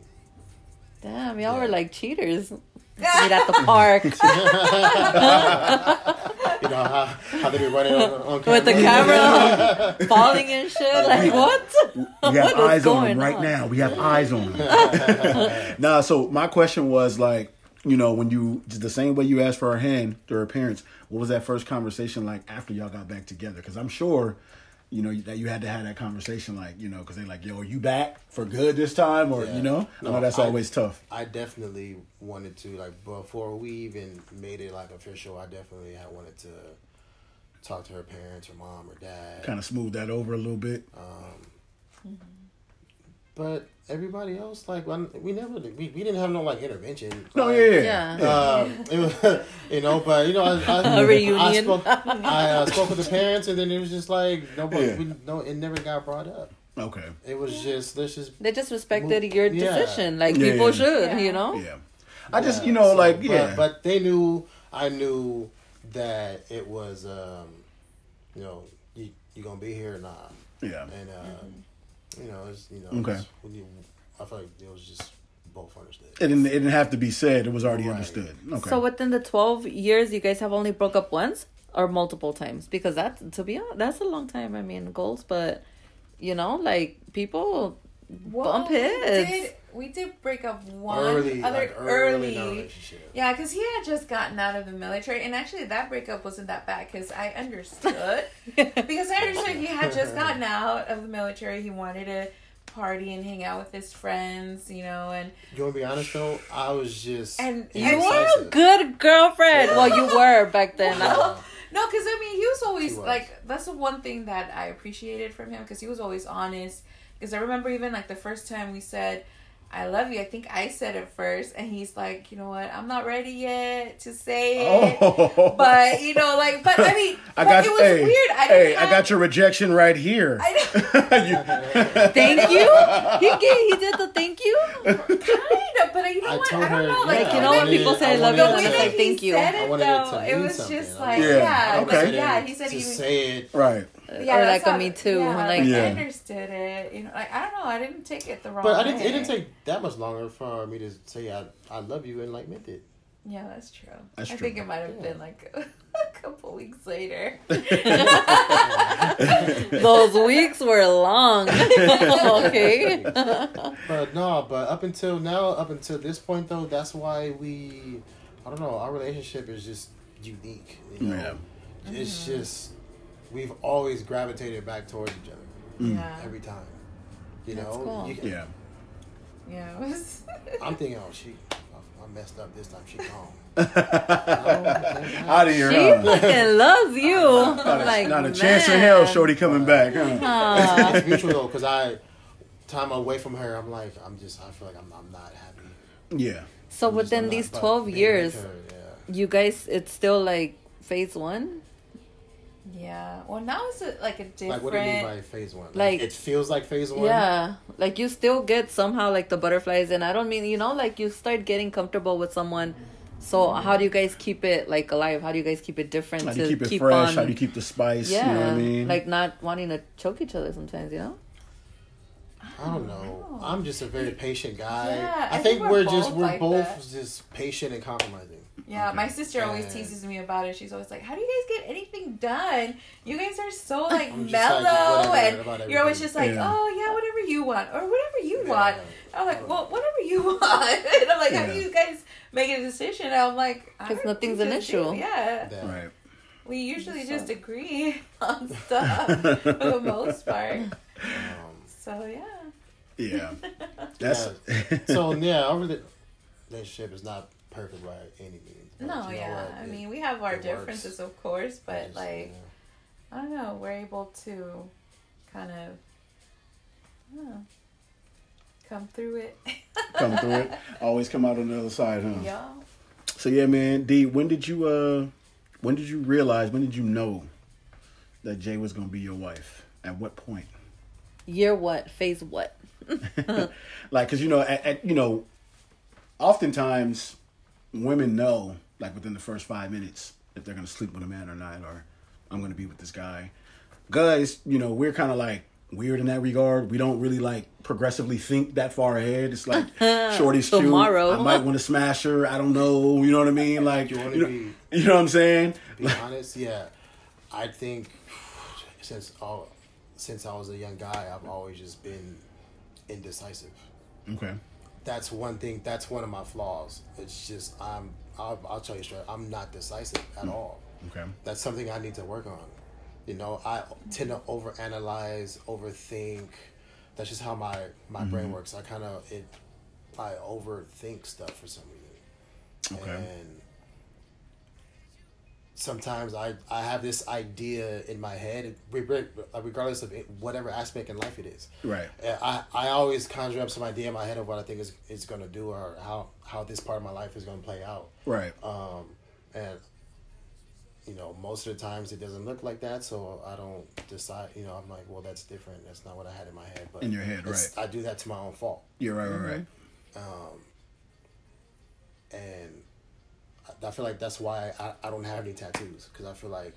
Damn, y'all Yeah. were like cheaters. Meet at the park You know how, how they be running on, on camera. with the camera falling and shit. Like what? we have What eyes on him right on? now. We have eyes on him. nah, so my question was like, you know, when you the same way you asked for her hand to her parents, what was that first conversation like after y'all got back together? Because I'm sure, you know, that you had to have that conversation, like, you know, because they're like, yo, are you back for good this time, or Yeah. you know, I know that's I- always tough. I definitely wanted to like before we even made it like official. I definitely had wanted to talk to her parents, her mom, or dad. Kind of smooth that over a little bit. Um, but everybody else, like, we never, we, we didn't have no like intervention. No, Like, yeah, yeah. Yeah. Uh, it was, you know, but you know, I, I, A reunion. I spoke, I uh, spoke with the parents, and then it was just like nobody, Yeah. we, no, it never got brought up. Okay. It was just let's just They just respected Well, your yeah. decision, like Yeah, people yeah. should, Yeah. you know. Yeah. I just, you know, so, like, but, yeah. But they knew, I knew that it was, um, you know, you you gonna be here or not, yeah. and uh, you know, it's you know, Okay. it's- you, I feel like it was just both understood. It didn't, it didn't have to be said. It was already Right. understood. Okay. So within the twelve years, you guys have only broke up once or multiple times? Because that, to be honest, that's a long time. I mean, goals, but you know, like people bump we heads. Did, we did break up one early, other like early, early. relationship. Yeah, because he had just gotten out of the military, and actually that breakup wasn't that bad because I understood. because I understood he had just gotten out of the military. He wanted to party and hang out with his friends, you know, and You want to be honest though? I was just And You were a good girlfriend. Well, you were back then. I no, because I mean, he was always He was. like that's the one thing that I appreciated from him because he was always honest. Because I remember even like the first time we said. I love you. I think I said it first, and he's like, you know what? I'm not ready yet to say it. Oh. But you know, like, but I mean, I got it was hey, weird. I hey, didn't I have- got your rejection right here. I Thank you. He gave, he did the thank you. kind of, but you know I what? I don't her, know. Like, Like, yeah, you know I when people say I love you, the and way then to- it's that like, he thank you. said it, though, it was something. just like, Yeah, yeah, okay. but yeah. He said to he say it. right. Yeah, or that's like a me too. Yeah, like, Yeah. I understood it. You know, like I don't know. I didn't take it the wrong way. But I didn't. It didn't take that much longer for me to say I, I love you and like meant it. Yeah, that's true. That's I true. think it might have Yeah. been like a couple weeks later. Those weeks were long. okay. But no, but up until now, up until this point though, that's why we, I don't know, our relationship is just unique. You know? Yeah. It's mm-hmm. just we've always gravitated back towards each other mm. Yeah, every time. You That's know, cool. you can, Yeah. yeah. It was. I'm thinking, oh, she, I, I messed up this time. She gone. Oh, Out of here. She huh? fucking loves you. Not a, like, not a chance in hell, Shorty coming back. Huh? Aw. it's mutual though, because I, time away from her, I'm like, I'm just, I feel like I'm, I'm not happy. Yeah. So I'm just within not- these but 12 being years, her, yeah. you guys, it's still like phase one? Yeah. Well, now it's a, like a different. Like, what do you mean by phase one? Like, Like- it feels like phase one. Yeah. Like you still get somehow like the butterflies. And I don't mean, you know, like you start getting comfortable with someone So how do you guys keep it like alive? How do you guys keep it different How do you keep it keep fresh? on? How do you keep the spice? yeah, You know what I mean? like not wanting to choke each other sometimes. You know. I don't know. I'm just a very patient guy. Yeah, I, I think, think we're we're just we're like both that. just patient and compromising. Yeah, Okay. my sister always And- teases me about it. She's always like, "How do you guys get anything done? You guys are so like I'm like, mellow, and you're always just like, Yeah. oh yeah, whatever you want, or whatever you Yeah. want." I'm like, well, whatever you want. and I'm like, how do you guys make a decision? And I'm like, because nothing's we an issue. do- Yeah, Yeah. right. we usually So- just agree on stuff for the most part. Um, So yeah. Yeah. That's so yeah, our rela- relationship is not perfect by any means. But No, you know yeah. what? I It- mean, we have our it works. differences, of course, but just, like, yeah. I don't know, we're able to kind of, know, come through it. come through it. Always come out on the other side, huh? Yeah. So yeah, man. D, when did you uh when did you realize, when did you know that Jay was gonna be your wife? At what point? Year what? Phase what? like because you know at, at you know oftentimes women know like within the first five minutes if they're gonna sleep with a man or not or i'm gonna be with this guy guys you know we're kind of like weird in that regard we don't really like progressively think that far ahead it's like shorty's cute Tomorrow. i might want to smash her i don't know you know what i mean like You you, wanna know, be- you know what i'm saying be honest, yeah. I think since all since I was a young guy, I've always just been indecisive. okay That's one thing. That's one of my flaws. It's just I'm. I'll, I'll tell you straight. I'm not decisive at mm. all. okay That's something I need to work on. You know, I tend to overanalyze, overthink. That's just how my my brain mm-hmm. works. I kind of it. I overthink stuff for some reason. Okay. And sometimes I, I have this idea in my head, regardless of whatever aspect in life it is. right I, I always conjure up some idea in my head of what I think is, is going to do or how, how this part of my life is going to play out. right Um, and, you know, most of the times it doesn't look like that, so I don't decide, you know, I'm like, well, that's different. That's not what I had in my head. But In your head, right. I do that to my own fault. you're right right right Um, and I, I feel like that's why I, I don't have any tattoos because I feel like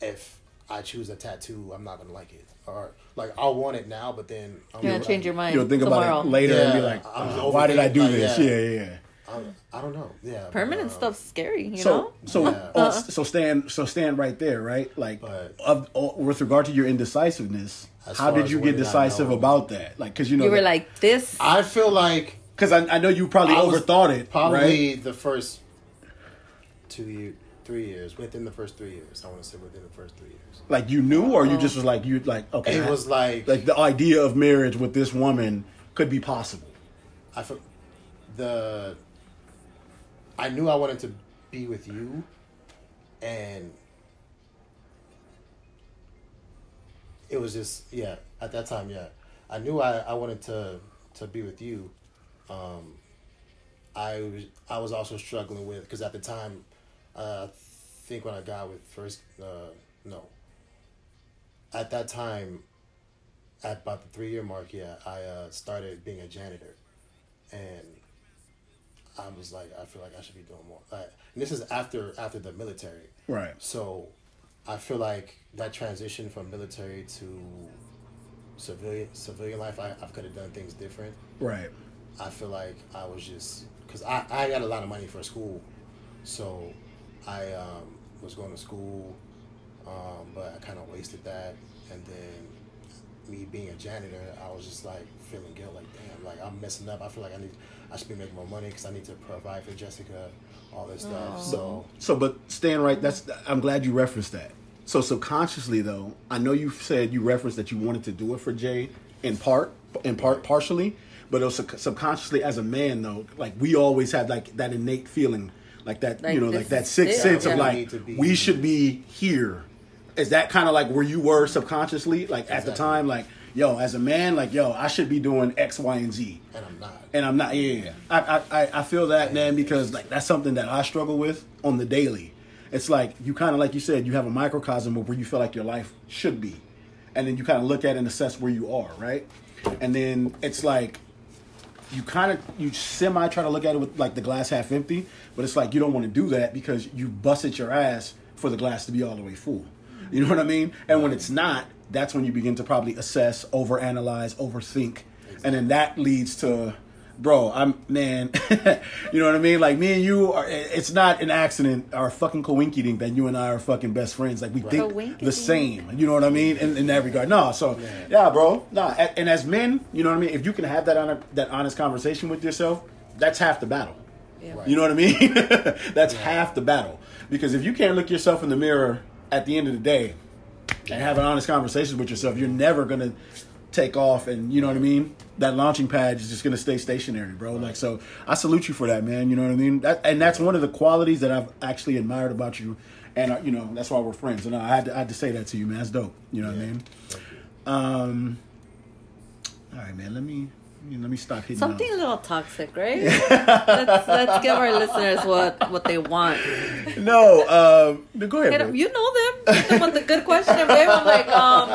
if I choose a tattoo, I'm not gonna like it or like I'll want it now, but then I'm You're gonna change your mind you'll think tomorrow. about it later and be like I'm uh, why did i do like, this yeah. yeah yeah, yeah. I'm, I don't know. Yeah, Permanent um, stuff's scary, you so know. so Yeah. uh, so stand so stand right there right like But- of, uh, with regard to your indecisiveness how did you get I decisive about that like because you know You were like this. I feel like because I, I know you probably I overthought it right probably the first two years, three years within the first three years. I want to say within the first three years. like you knew or you Oh. just was like you like okay It was like like the idea of marriage with this woman could be possible I the I knew I wanted to be with you and it was just yeah at that time yeah I knew I, I wanted to to be with you um I was I was also struggling with because at the time I think when I got with first uh, no. At that time at about the three year mark yeah I uh, started being a janitor. And I was like, I feel like I should be doing more. Like, and this is after after the military, right. So I feel like that transition from military to civilian civilian life, I, I could have done things different. right. I feel like I was just because I, I got a lot of money for school, so I um, was going to school, um, but I kind of wasted that, and then me being a janitor, I was just like feeling guilt, like damn, like I'm messing up. I feel like I need, I should be making more money because I need to provide for Jessica, all this stuff. So So, but stand right. That's. I'm glad you referenced that. So subconsciously, though, I know you said you referenced that you wanted to do it for Jay in part, in part, partially, but also subconsciously as a man, though, like we always had like that innate feeling, like that, Like you know, like that sixth sense Yeah. of like we should be here. Is that kind of like where you were subconsciously, like at the time, like yo, as a man, like yo, I should be doing X, Y, and Z and I'm not. and I'm not. Yeah, yeah. I, I, I- I feel that man because like that's something that I struggle with on the daily. It's like you kind of like you said, you have a microcosm of where you feel like your life should be, and then you kind of look at and assess where you are, right? And then it's like you kind of you semi try to look at it with like the glass half empty, but it's like you don't want to do that because you busted your ass for the glass to be all the way full. You know what I mean? And when it's not, that's when you begin to probably assess, overanalyze, overthink, and then that leads to, bro, I'm man, you know what I mean? Like me and you are. It's not an accident or fucking coinkydink that you and I are fucking best friends. Like we think the same. You know what I mean? In, in that regard, no. So yeah, bro, no. a- And as men, you know what I mean? If you can have that on that honest conversation with yourself, that's half the battle. Yeah. Right. You know what I mean? That's half the battle. Because if you can't look yourself in the mirror at the end of the day and have an honest conversation with yourself, you're never gonna take off and you know what I mean? That launching pad is just gonna stay stationary, bro. Like so I salute you for that, man. You know what I mean? That, and that's one of the qualities that I've actually admired about you. And uh, you know, that's why we're friends. And I had to, I had to say that to you, man. That's dope. You know what I mean? Um all right, man. Let me let me stop hitting Something a little toxic, right? let's let's give our listeners what what they want. No, um, go ahead. Hit You know them. Hit them with the good question, babe. I'm like, um,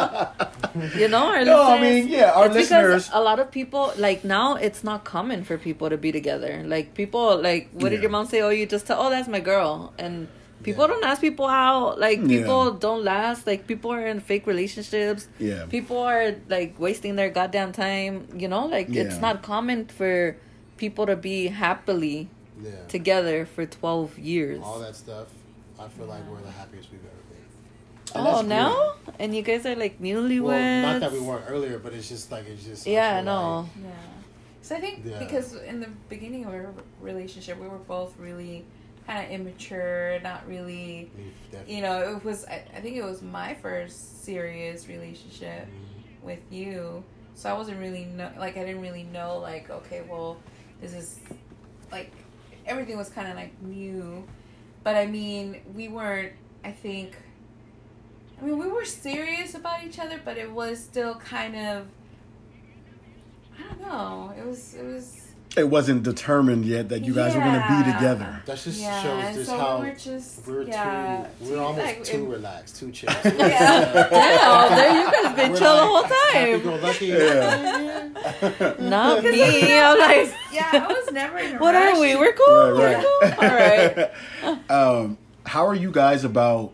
you know, our No, I mean, yeah, our listeners- Because a lot of people like now it's not common for people to be together. Like people, like, what did your mom say? Oh, you just tell. Oh, that's my girl, and. People don't ask people out. Like Yeah. people don't last. Like people are in fake relationships. Yeah. People are like wasting their goddamn time. You know, like it's not common for people to be happily Yeah. together for twelve years. All that stuff. I feel like we're the happiest we've ever been. And Oh, now? And you guys are like newlyweds? Well, not that we weren't earlier, but it's just like it's just. Yeah, feel no. like- Yeah. So I think Yeah. because in the beginning of our relationship, we were both really kind of immature, not really, you know, it was, I, I think it was my first serious relationship Mm-hmm. with you. So I wasn't really, know, like, I didn't really know, like, okay, well, this is, like, everything was kind of like new. But I mean, we weren't, I think, I mean, we were serious about each other, but it was still kind of, I don't know. It was, it was. It wasn't determined yet that you guys were going to be together. That just Yeah, shows and just so how we were just we're yeah, too. We're almost like, too it- relaxed, too chill. Yeah. Damn, there you guys been We're chill the whole time. lucky. Yeah. Not me. I'm like, Yeah, I was never in a what rush. are we? We're cool. Right, right. We're cool. All right. um, how are you guys about,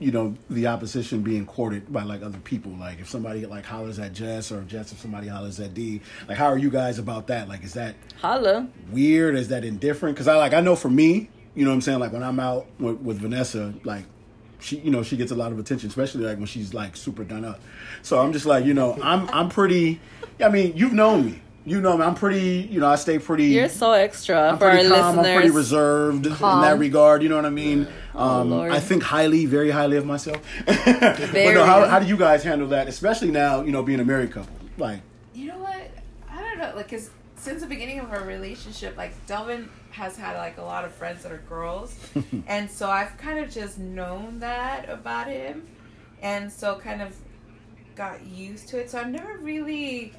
you know, the opposition being courted by like other people? Like if somebody like hollers at Jess or Jess if somebody hollers at D, like how are you guys about that? Like is that Holla. weird? Is that indifferent? Because I like I know for me, you know what I'm saying. Like when I'm out with, with Vanessa, like she, you know, she gets a lot of attention, especially like when she's like super done up. So I'm just like, you know, I'm I'm pretty. I mean, you've known me. You know me. I'm pretty. You know, I stay pretty. You're so extra I'm for our pretty calm. listeners. I'm pretty reserved in that regard. You know what I mean? Um, Lord. I think highly, very highly of myself. but no, how, how do you guys handle that? Especially now, you know, being a married couple. Like, You know what? I don't know. Like, cause since the beginning of our relationship, like Delvin has had like a lot of friends that are girls, and so I've kind of just known that about him, and so kind of got used to it. So I've never really.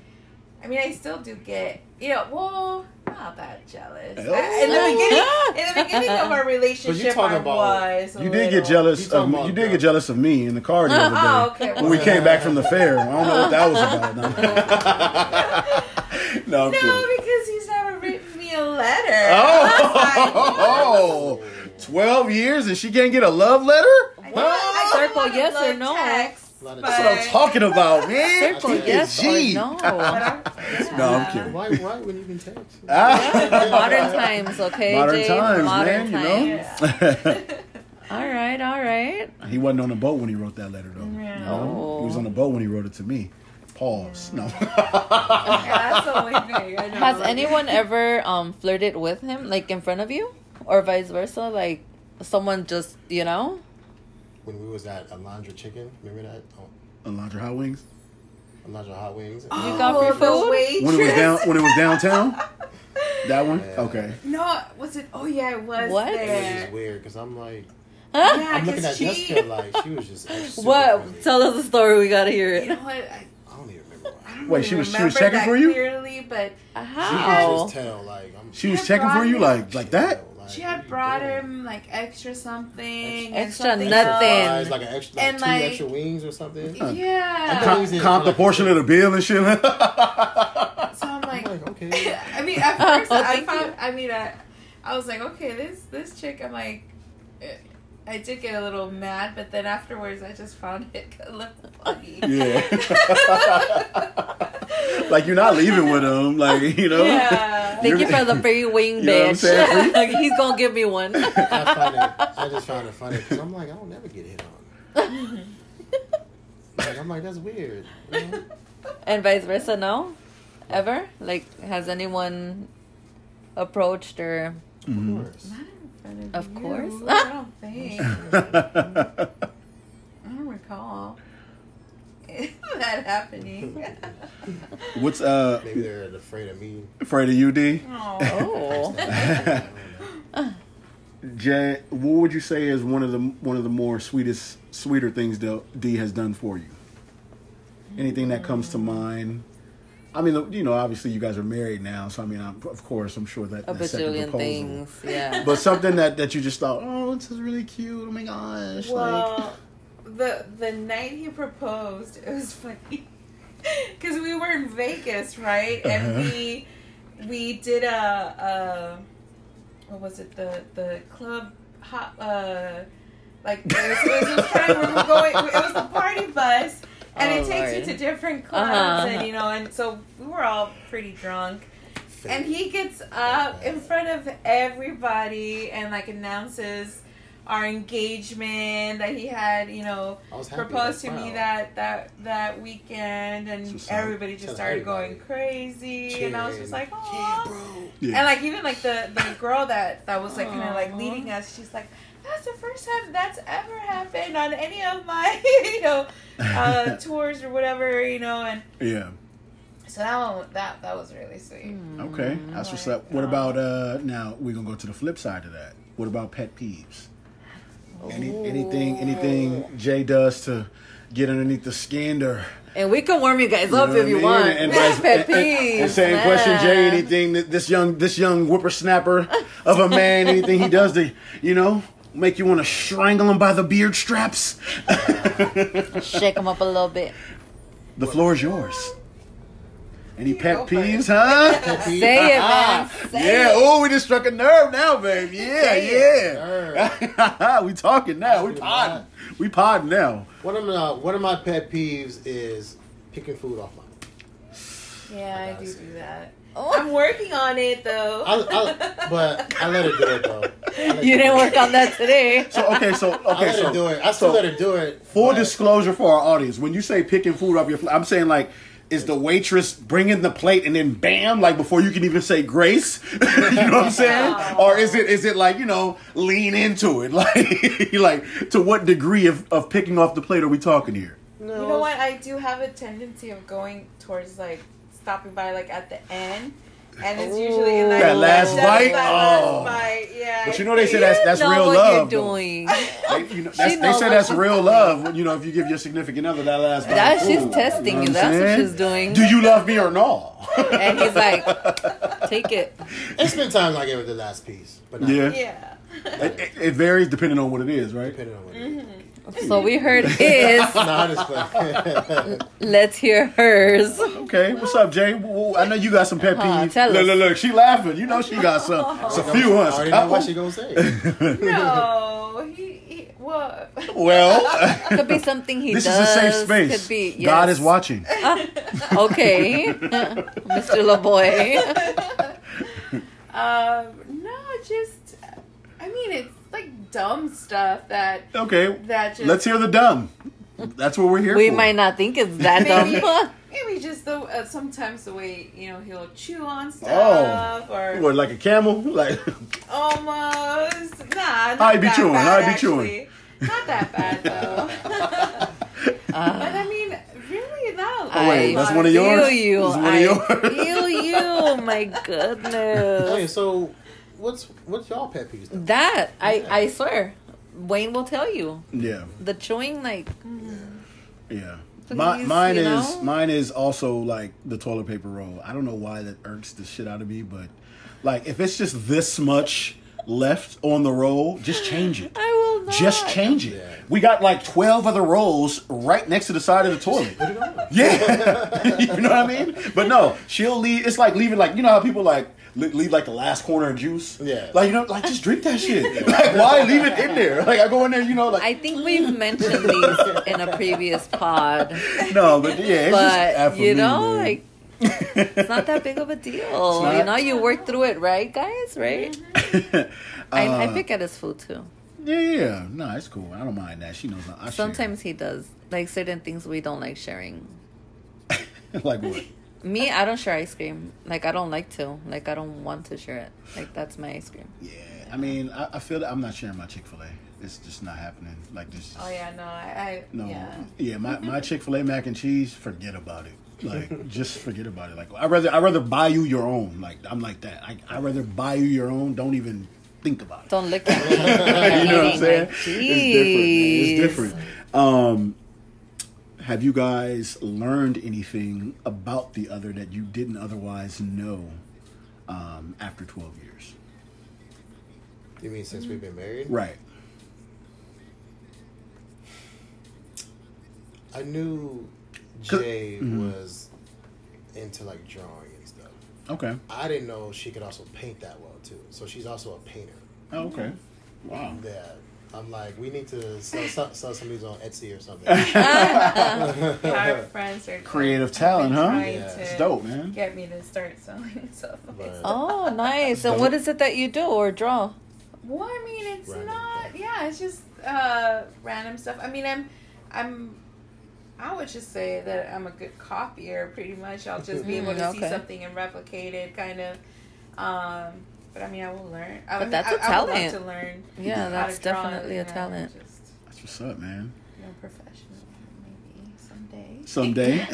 I mean, I still do get, you know, well, not that jealous. Oh. I- in the beginning, in the beginning of our relationship, talking I about- was. you did get jealous of me. about You did that. get jealous of me in the car the other oh, day Oh, okay. when we came back from the fair. I don't know what that was about. No, no No, because he's never written me a letter. Oh, 12 years and she can't get a love letter? I Circle don't yes or no. text, A lot of but- That's what I'm talking about, man. Circle Keep it yes or G. no. but I'm- yeah. No, I'm kidding. Why? Why would you even text? Ah. Modern times, okay? Modern Jay? times, Modern man, you know? times. All right, all right. He wasn't on the boat when he wrote that letter, though. You know? He was on the boat when he wrote it to me. Pause. No. Yeah, that's the only thing. I know. Has anyone ever um flirted with him, like in front of you, or vice versa? Like someone just, you know? When we was at Alondra Chicken, remember that? Oh, Alondra Hot Wings. Alondra Hot Wings. You oh, got free Oh, food? When it was down, when it was downtown. That one. Yeah. Okay. No, was it? Oh yeah, it was What? It was just weird because I'm like, Huh? Yeah, I'm looking 'cause at she. Jessica like she was just. like, What? friendly. Tell us the story. We gotta hear it. You know what? I, I don't even remember. I don't Wait, she was- she was checking for you? clearly, but uh-huh. She could just tell like I'm. She was checking for you like like that. Like, she had brought him like extra something, and Extra something nothing. else. Like an extra, like And, two like- extra wings or something. Yeah. Com- Com- comp the portion of the bill and shit. So I'm like, I'm like, okay. I mean, at first, Oh, I found. you. I mean, I, I was like, okay, this this chick. I'm like, eh, I did get a little mad, but then afterwards, I just found it a little funny. Yeah. like you're not leaving with him, like you know. Yeah. Thank you for the free wing, You know what I'm bitch. saying? He's gonna give me one. I find it. I just found it funny because I'm like, I don't never get hit on. Like, I'm like, that's weird. You know? and vice versa, no? Ever? Like, has anyone approached or? Of Mhm. course. Not in Of you. course. I don't think. I don't recall that happening. What's uh Maybe they're afraid of me. afraid of you, D? Oh. Oh. Jay, what would you say is one of the one of the more sweetest sweeter things that D has done for you? Anything that comes to mind? I mean, you know, obviously you guys are married now, so I mean, I'm, of course, I'm sure that A that second bajillion proposal. things. Yeah. But something that that you just thought, oh, this is really cute. Oh my gosh! like, Well, the the night he proposed, it was funny because we were in Vegas, right? And Uh-huh. we we did a, a what was it the the club hop uh like it was, it was, it was kind of we were going it was the party bus and Oh, it takes Lord. you to different clubs Uh-huh. and you know and so we were all pretty drunk and he gets up in front of everybody and like announces our engagement that he had, you know, I was happy. proposed to That's me that that that weekend, and So everybody just started everybody. going crazy, and I was just like, oh. bro. yeah. And like even like the the girl that that was like kind of like leading us, she's like, "That's the first time that's ever happened on any of my you know uh, tours or whatever, you know." And yeah. so that one that that was really sweet. Okay, that's what's up. What about uh now we're gonna go to the flip side of that. What about pet peeves? Any anything anything Jay does to get underneath the skin or And we can warm you guys you up if you mean? want. And, vice- Pet and- and- peeves. and same question, Jay. Anything that this young this young whippersnapper of a man, anything he does to you know make you want to strangle him by the beard straps? Shake them up a little bit. the floor is yours. Any pet peeves, it. huh? Say it, man. Uh-huh. Say yeah. Oh, we just struck a nerve now, babe. Yeah, Say yeah. we talking now. We Actually, podding. We podding now. One of my one of my pet peeves is picking food off my. Yeah, I, I do see. do that. Oh. I'm working on it though. I, I, but I let her do it though. You didn't do work on that today. So okay, so I okay, let her so do it. I still so let her do it. full but disclosure for our audience: when you say picking food off your, plate, I'm saying like. Is the waitress bringing the plate and then bam, like before you can even say grace? you know what I'm saying? Or is it is it like you know lean into it? Like like to what degree of, of picking off the plate are we talking here? No, You know what? I do have a tendency of going towards like stopping by like at the end, and it's usually in like That last bite? That Oh. last bite, yeah. But you know they say that's that's real love. you're though. doing. They, you know, they say that's real love. when, You know, if you give your significant other that last bite That she's food. testing know you. what That's I'm what she's doing. Do you love me or no? And he's like, take it. It's been times I gave her the last piece, but not yeah. yeah. It, it- it varies depending on what it is, right? depending on what. it is. Mm-hmm. So we heard his. Nah, I'm just playing. Let's hear hers. Okay, what's up, Jay? Well, I know you got some pet Uh, peeves. tell look, us. look, look, she laughing. You know she got some. It's a few I ones. already know what she gonna say. No, he, he what? Well, Could be something he this is a safe space. Could be. God is watching. Okay, Mr. LaBoy. Um, no, just I mean it's like dumb stuff that Okay, that just let's hear the dumb. That's what we're here We for. might not think it's that dumb. maybe just the uh, sometimes the way you know he'll chew on stuff Oh. or What, like a camel? Like, almost nah. Not I be that chewing, bad, I be actually. chewing. Not that bad though. but I mean, really, not. Oh, wait, I that's one of yours? Feel you. That's one of I yours? feel you. My goodness. Hey, so what's what's y'all pet peeves? Then? That I I swear, Wayne will tell you yeah. the chewing like Yeah. Please, My, mine you is know? mine is also like the toilet paper roll. I don't know why that irks the shit out of me, but like if it's just this much left on the roll, just change it. I will will not. Just change it. Yeah. We got like twelve other rolls right next to the side of the toilet. Put it on. Yeah, you know what I mean. But no, she'll leave. It's like leaving like you know how people like le- leave like the last corner of juice. Yeah. like you know, like just drink that shit. Like why leave it in there? Like I go in there, you know, like I think we've mentioned these in a previous pod, no, but yeah, it's but F you know, man. like it's not that big of a deal. not. You know, you work through it, right, guys? Right? I, I Uh, pick at his food too. yeah, yeah, no, it's cool. I don't mind that. She knows. I share. Sometimes he does. Like certain things we don't like sharing. like what? Me, I don't share ice cream. Like I don't like to. Like I don't want to share it. Like that's my ice cream. Yeah, I mean, I, I feel that I'm not sharing my Chick Fil A. It's just not happening. Like this. Oh yeah, no, I, I No, yeah. yeah, my, my Chick Fil A mac and cheese, forget about it. Like, just forget about it. Like, I rather I rather buy you your own. Like, I'm like that. I I rather buy you your own. Don't even think about it. Don't look at me. you know what I'm saying? Like, it's different. Man. It's different. Um, have you guys learned anything about the other that you didn't otherwise know um, after 12 years? You mean since we've been married? Right. I knew Jay Mhm. was into like drawing and stuff. Okay. I didn't know she could also paint that well too. So she's also a painter. Oh, okay. Wow. Yeah. I'm like, we need to sell, sell, sell some of these on Etsy or something. Our friends are Creative talent, huh? Yeah. It's dope, man. Get me to start selling stuff. But- Oh, nice. And what is it that you do or draw? Well, I mean, it's Random not. stuff. Yeah, it's just uh, random stuff. I mean, I'm, I'm. I would just say that I'm a good copier. Pretty much, I'll just be able to Mm, see something and replicate it, kind of. Um, but I mean, I will learn. I But mean, that's I, a I would talent. love to learn. Yeah, how that's to draw, definitely a talent. Just That's what's up, man. you know, professional, maybe someday. Someday.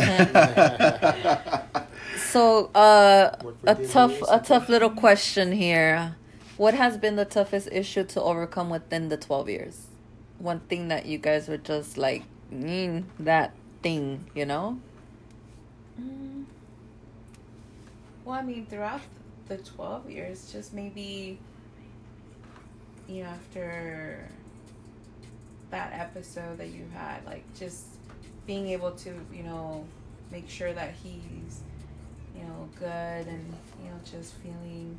So, uh, a tough, a tough little question here. What has been the toughest issue to overcome within the twelve years? One thing that you guys were just like, mm, that thing, you know? Mm. Well, I mean, throughout the 12 years, just maybe, you know, after that episode that you had, like, just being able to, you know, make sure that he's, you know, good and, you know, just feeling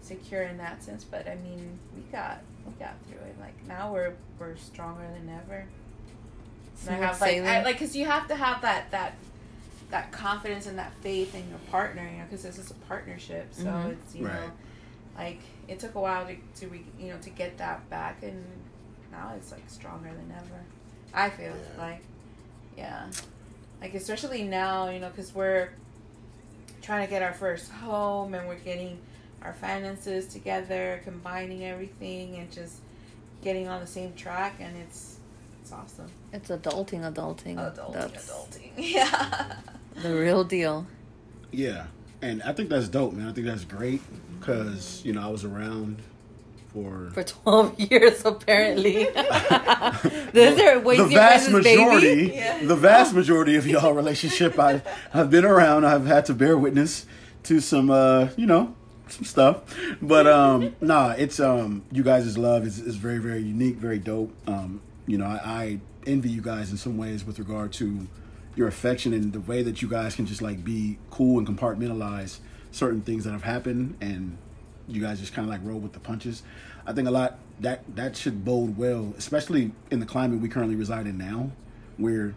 secure in that sense. But I mean, we got, we got through it. Like, now we're, we're stronger than ever. And I have like, I, like, cause you have to have that that that confidence and that faith in your partner, you know, because this is a partnership. So Mhm. it's you Right. know, like it took a while to to re, you know to get that back, and now it's like stronger than ever. I feel Yeah. like, yeah, like especially now, you know, because we're trying to get our first home and we're getting our finances together, combining everything, and just getting on the same track, and it's it's awesome. It's adulting, adulting. Adulting, That's adulting. Yeah. The real deal. yeah. And I think that's dope, man. I think that's great because, you know, I was around for. For 12 years, apparently. Those are ways the vast majority. Yeah. the vast majority of y'all relationship, I, I've been around. I've had to bear witness to some, uh, you know, some stuff. But um, nah, it's um, you guys' love is, is very, very unique, very dope. Um, you know, I, I envy you guys in some ways with regard to your affection and the way that you guys can just like be cool and compartmentalize certain things that have happened and you guys just kind of like roll with the punches. I think a lot that that should bode well, especially in the climate we currently reside in now, where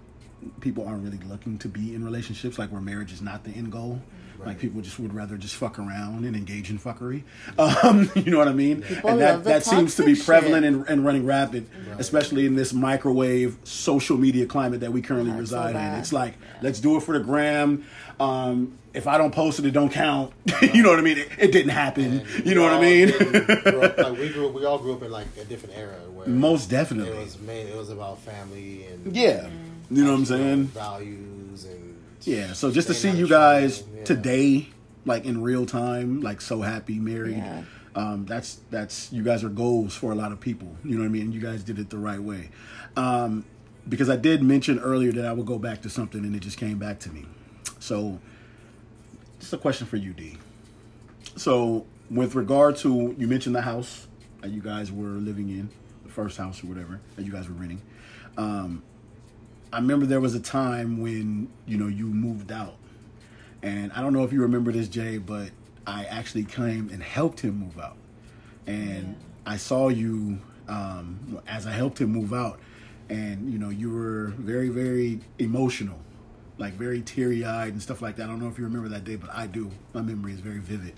people aren't really looking to be in relationships, like where marriage is not the end goal. Like people just would rather just fuck around and engage in fuckery. Um, you know what I mean? People and that that seems to be prevalent and, and running rapid, Right. especially in this microwave social media climate that we currently That's so reside in. It's like let's do it for the gram. Um, if I don't post it, it don't count. you know what I mean? It, it didn't happen. And you know what I mean? up- like we grew, we all grew up in like a different era where Most definitely, it was main, it was about family and Yeah. You know what I'm saying? values and Yeah. So just to see you guys trouble, yeah. today, like in real time, like so happy, married. Yeah. Um, that's that's you guys are goals for a lot of people. You know what I mean? You guys did it the right way. Um, because I did mention earlier that I would go back to something, and it just came back to me. So, just a question for you, D. So, with regard to you mentioned the house that you guys were living in, the first house or whatever that you guys were renting. Um, I remember there was a time when you know you moved out, and I don't know if you remember this, Jay, but I actually came and helped him move out, and I saw you um, as I helped him move out, and you know you were very very emotional, like very teary eyed and stuff like that. I don't know if you remember that day, but I do. My memory is very vivid,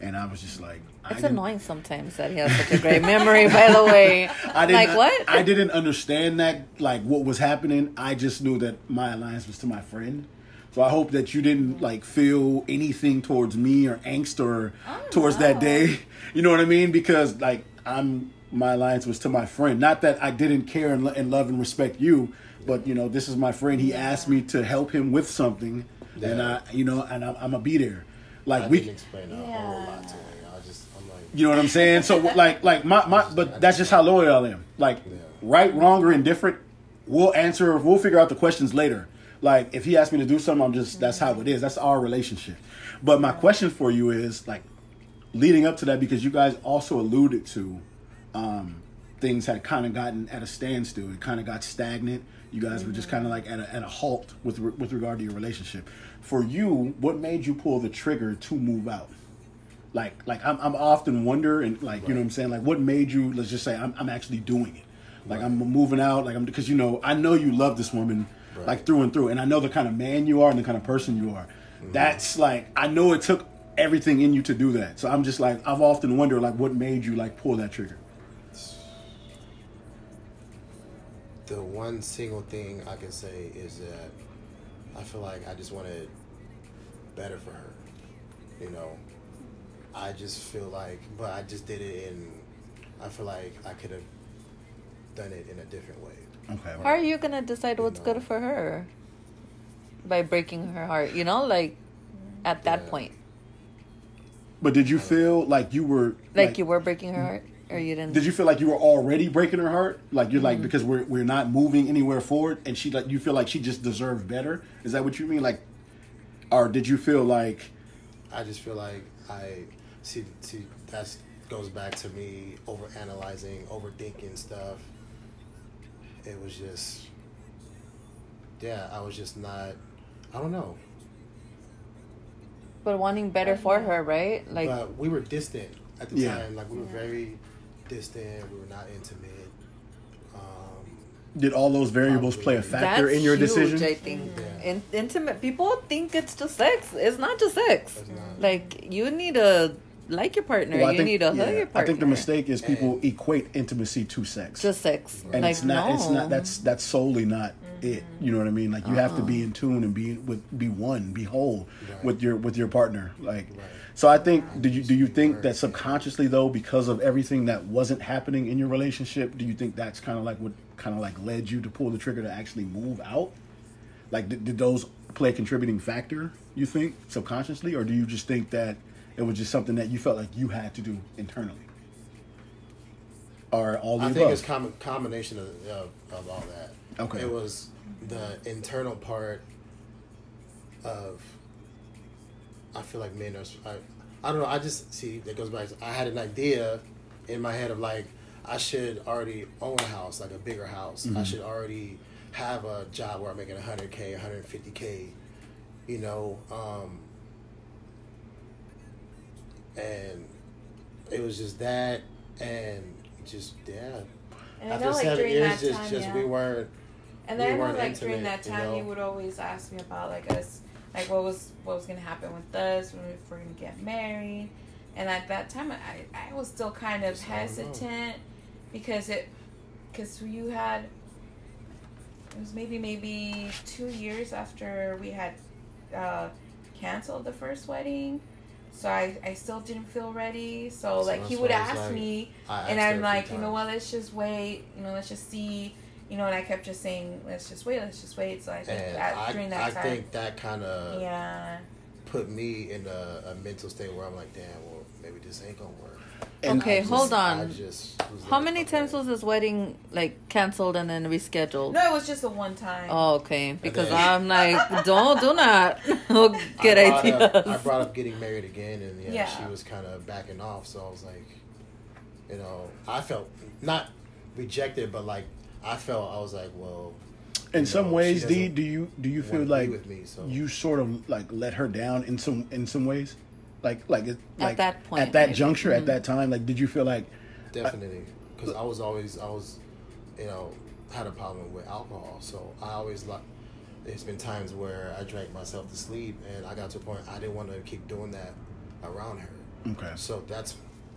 and I was just like, It's didn't- annoying sometimes that he has such a great memory. By the way, I didn't, like what? I didn't understand that, like what was happening. I just knew that my alliance was to my friend. So I hope that you didn't like feel anything towards me or angst or oh, towards that day. You know what I mean? Because like I'm my alliance was to my friend. Not that I didn't care and, lo- and love and respect you, but you know this is my friend. He asked me to help him with something, and I, you know, and I'm, I'm gonna be there. Like I we, didn't explain a whole Yeah. lot to me. I just, I'm like, you know what I'm saying? So like like my, my but that's just how loyal I am. Like right, wrong, or indifferent, we'll answer we'll figure out the questions later. Like if he asks me to do something, I'm just that's how it is. That's our relationship. But my question for you is like leading up to that because you guys also alluded to um things had kind of gotten at a standstill. It kind of got stagnant. You guys were just kind of like at a, at a halt with re- with regard to your relationship. For you, what made you pull the trigger to move out? like like I'm, I'm often wonder and like you know what I'm saying? Like what made you let's just say I'm, I'm actually doing it. Like I'm moving out like I'm because you know I know you love this woman like through and through and I know the kind of man you are and the kind of person you are. Mm-hmm. That's like I know it took everything in you to do that. So I'm just like I've often wondered like what made you like pull that trigger? The one single thing I can say is that I feel like I just wanted better for her. You know, I just feel like, but I just did it in. I feel like I could have done it in a different way. okay How are you gonna decide what's good for her? By breaking her heart, you know, like at that Yeah. point, but did you feel like you were like, you were breaking her heart, or you didn't? did you feel like you were already breaking her heart like you're like mm-hmm. because we're we're not moving anywhere forward and she like you feel like she just deserved better is that what you mean like or did you feel like I just feel like I see. See, that goes back to me over analyzing, overthinking stuff. It was just, yeah, I was just not. I don't know. but wanting better for her, right? Like, but we were distant at the Yeah. time. Like we were very distant. We were not intimate. Um, did all those variables um, play a factor that's in your huge, decision I think. Yeah. In, intimate people think it's just sex. It's not just sex. It's not. Like you need to like your partner. Well, I you think- need to hug your partner. I think the mistake is people And- equate intimacy to sex. just sex. and like it's not no. it's not that's that's solely not mm-hmm. it. You know what I mean? Like you have to be uh-huh. in tune and be with be one, be whole Right. with your with your partner. Like Right. So I think do you do you think that subconsciously though because of everything that wasn't happening in your relationship, do you think that's kind of like what kind of like led you to pull the trigger to actually move out? Like did, did those play a contributing factor, you think, subconsciously or do you just think that it was just something that you felt like you had to do internally? Or all the I above? think it's com- combination of, of of all that. Okay. It was the internal part of. I feel like men are. I, I don't know. I just see that goes back. To, I had an idea in my head of like I should already own a house, like a bigger house. I should already have a job where I'm making 100k, 150k. You know, um, and it was just that, and just yeah. And I After know, like seven during years, that just time, just yeah. we weren't. And we then I know, weren't like during intimate, that you time, know? you would always ask me about like us, like what was what was gonna happen with us when we if we're gonna get married. And at that time, I I was still kind of Just, I don't know. hesitant because it because you had it was maybe maybe two years after we had uh, canceled the first wedding. So I, I still didn't feel ready. So, So like he would ask like- me, and I'm like, you know what? Let's just wait. You know, let's just see. You know, and I kept just saying, let's just wait. Let's just wait. So I think that I, during that I time, think that kind of yeah, put me in a, a mental state where I'm like, damn, well, maybe this ain't gonna work. And- Okay, just- hold on. I just How like, many times was this wedding like canceled and then rescheduled? no, it was just a one time. Oh, okay. Because then- I'm like, don't do not get I brought ideas. Up, I brought up getting married again, and yeah, Yeah. she was kind of backing off. So I was like, you know, I felt not rejected, but like I felt I was like, well, in you some know, ways, she D, do you do you feel like with me, so- you sort of like let her down in some in some ways, like like it, At like that point, at that maybe. juncture, Mhm. at that time, like did you feel like definitely because I was always I was, you know, had a problem with alcohol, so I always like. There's been times where I drank myself to sleep, and I got to a point I didn't want to keep doing that around her. okay, So that's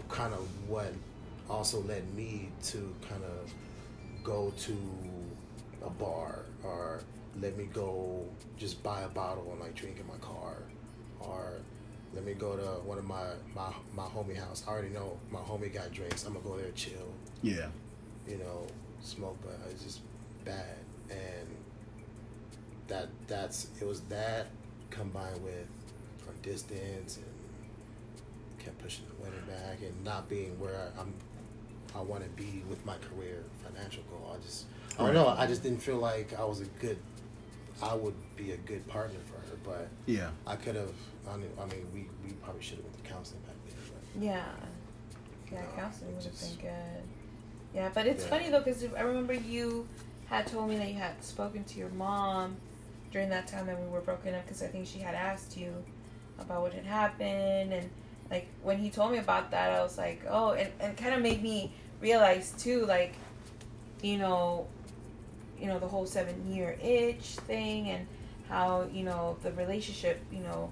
kind of what also led me to kind of go to a bar or let me go just buy a bottle and like drink in my car or let me go to one of my my, my homie house. I already know my homie got drinks. I'm gonna go there chill, yeah, you know, smoke, but it's just bad and that that's it was that combined with our distance and kept pushing the wedding back and not being where I'm I want to be with my career financial goal. I just I don't know. I just didn't feel like I was a good I would be a good partner for her, but yeah, I could have. I mean, I mean, we, we probably should have went to counseling back then. But Yeah. Yeah, No, counseling would have been good. Yeah, but it's Yeah. funny though because I remember you had told me that you had spoken to your mom during that time that we were broken up because I think she had asked you about what had happened and like when he told me about that I was like oh and, and kind of made me realize too like you know you know the whole seven year itch thing and how you know the relationship you know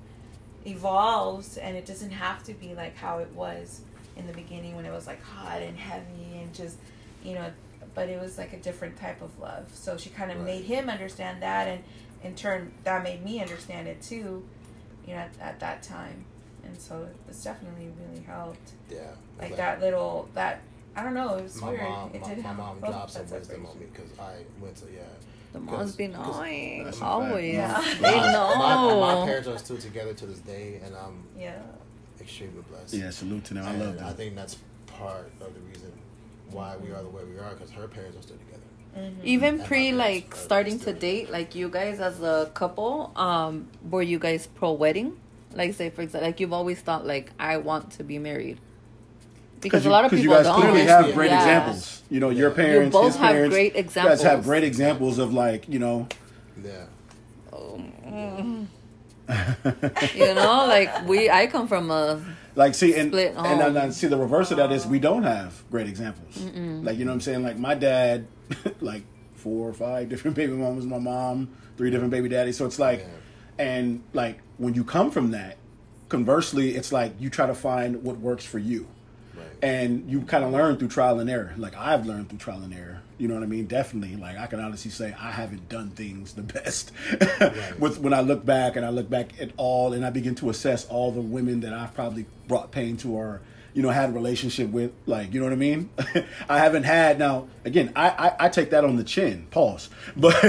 evolves and it doesn't have to be like how it was in the beginning when it was like hot and heavy and just you know but it was like a different type of love so she kind of Right. made him understand that and in turn that made me understand it too you know at, at that time and so it's definitely really helped yeah, like that little that i don't know it was My weird mom, it my, did my help mom both dropped some wisdom on me because I went to yeah. The Because- moms be because- knowing That's always. Yeah. They My- know. My, my parents are still together to this day, and I'm yeah extremely blessed. yeah. Salute to them. I love them. I think that's part of the reason why we are the way we are because her parents are still together. mm-hmm. Even And pre like starting to date, like you guys as a couple, um, were you guys pro wedding? Like say for example, like you've always thought like I want to be married. Because you, a lot of people you guys don't. clearly Yeah. have great Yeah. examples. You know, your You parents, both his have parents, great examples. You guys have great examples of like you know. Yeah. Mm. you know, like we, I come from a Like see and Split and then, home. then see the reverse of that is we don't have great examples. Like you know what I'm saying? Like my dad, like four or five different baby mamas, my mom, three different baby daddies. So it's like, Yeah. and like when you come from that, conversely, it's like you try to find what works for you. Right. and you kind of learn through trial and error. Like I've learned through trial and error. You know what I mean? Definitely. Like I can honestly say I haven't done things the best. With when I look back and I look back at all and I begin to assess all the women that I've probably brought pain to or you know had a relationship with. Like you know what I mean? I haven't had now. Again, I, I I take that on the chin. Pause. But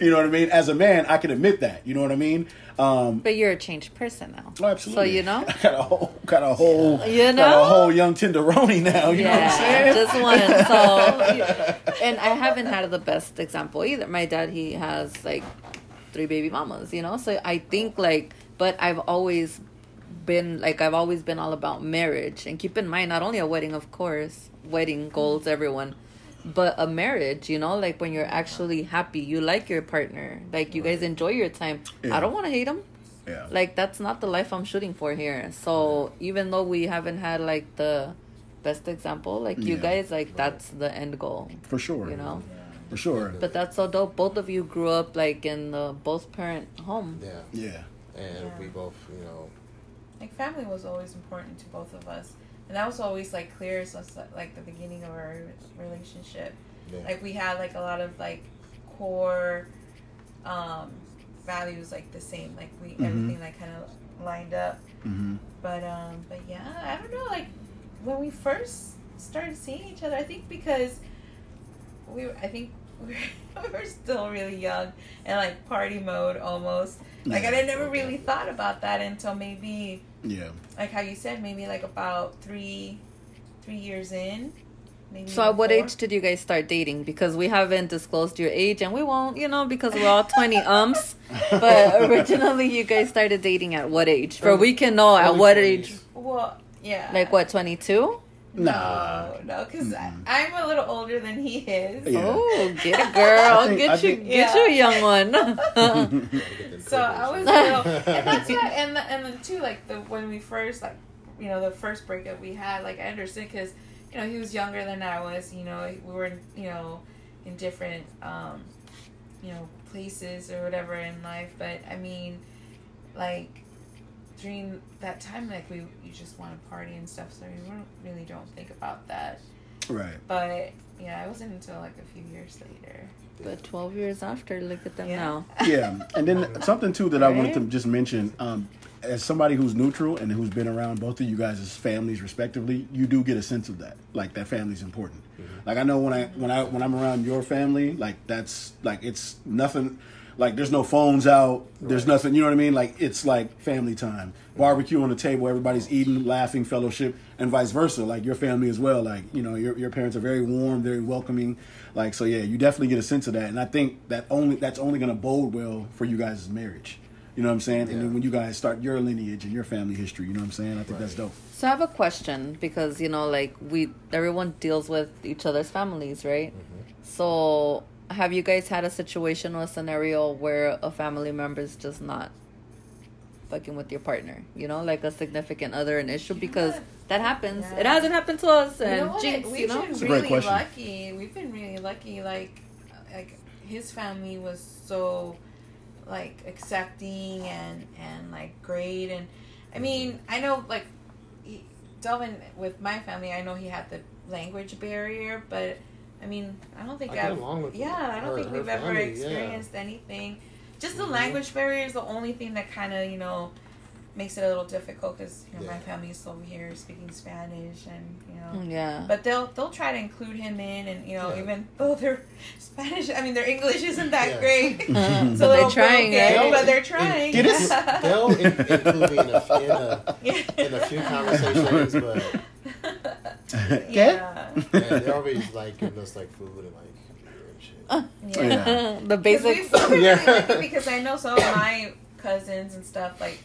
you know what I mean? As a man, I can admit that. You know what I mean? Um, But you're a changed person now. Oh, absolutely. So you know. I got a whole, got a whole, You know, got a whole young tenderoni now. You know what I'm saying? Yeah, just one. So, and I haven't had the best example either. My dad, he has like three baby mamas, you know. So I think like, but I've always been like, I've always been all about marriage. And keep in mind, not only a wedding, of course, wedding goals, everyone, but a marriage. You know, like when you're actually happy, you like your partner, like you guys enjoy your time. Yeah. I don't want to hate him Yeah. like that's not the life I'm shooting for here. So even though we haven't had like the best example, like you Yeah. guys, like that's the end goal, for sure. you know. For sure. But that's so dope. Both of you grew up like in the both parent home. Yeah. Yeah. And Yeah. we both, you know, like family was always important to both of us and that was always like clear since like the beginning of our relationship. Yeah. like we had like a lot of like core um values like the same like we Mhm. everything like kind of lined up. Hmm but um but yeah i don't know like when we first started seeing each other i think because we i think we were, we were still really young and like party mode almost. Like i never really thought about that until maybe Yeah. like how you said, maybe like about three, three years in. Maybe So at what four. age did you guys start dating? Because we haven't disclosed your age, and we won't, you know, because we're all twenty umps. But originally, you guys started dating at what age? For um, we can know at what 20s. age? Well, yeah. Like what? Twenty two? Nah. No, no, because I'm a little older than he is. Yeah. Oh, get a girl. Think- get you, think- get you a young one. So I was a little, and that's why, and the, and then too, like the when we first like, you know, the first breakup we had, like I understood because, you know, he was younger than I was. You know, we were, you know, in different, um, you know, places or whatever in life. But I mean, like during that time, like we you just want to party and stuff, so we don't, really don't think about that. Right. But yeah, it wasn't until like a few years later. but 12 years after, look at them Yeah. now. Yeah, and then something too that I wanted to just mention, um, as somebody who's neutral and who's been around both of you guys' families respectively, you do get a sense of that. Like that family's important. Like I know when I when I when I'm around your family, like that's like it's nothing. Like there's no phones out. There's Right. nothing. You know what I mean? Like it's like family time, barbecue on the table, everybody's eating, laughing, fellowship, and vice versa. Like your family as well. Like you know your your parents are very warm, very welcoming. Like so, yeah, you definitely get a sense of that, and I think that only that's only going to bode well for you guys' marriage. You know what I'm saying? And then when you guys start your lineage and your family history, you know what I'm saying? I think that's dope. So I have a question because you know, like we everyone deals with each other's families, right? Mm-hmm. So have you guys had a situation or a scenario where a family member is just not fucking with your partner? You know, like a significant other, an issue because Yeah. that happens. Yeah. It hasn't happened to us, You and know jinx, We've you know. been It's a great really question. lucky. We've been really lucky. Like, like his family was so, like, accepting and and like great. And I mean, mm-hmm. I know like, he, Delvin with my family, I know he had the language barrier, but I mean, I don't think I I've. along with yeah, I don't her- think we've ever family, yeah. experienced anything. Just the Mhm. language barrier is the only thing that kind of you know makes it a little difficult because you know my Yeah. family is over here speaking Spanish and you know Mm, Yeah. but they'll they'll try to include him in, and you know, Yeah. even though their Spanish, I mean, their English isn't that Yeah. great, Uh, so but they're they're trying, broken, right? but they're trying. Get it? They'll in, include me in a, in a yeah. in a few conversations, but yeah. man, they're always like giving us like food and like beer and shit. Uh, yeah. Yeah. the Because basics. Yeah. because I know some of my cousins and stuff like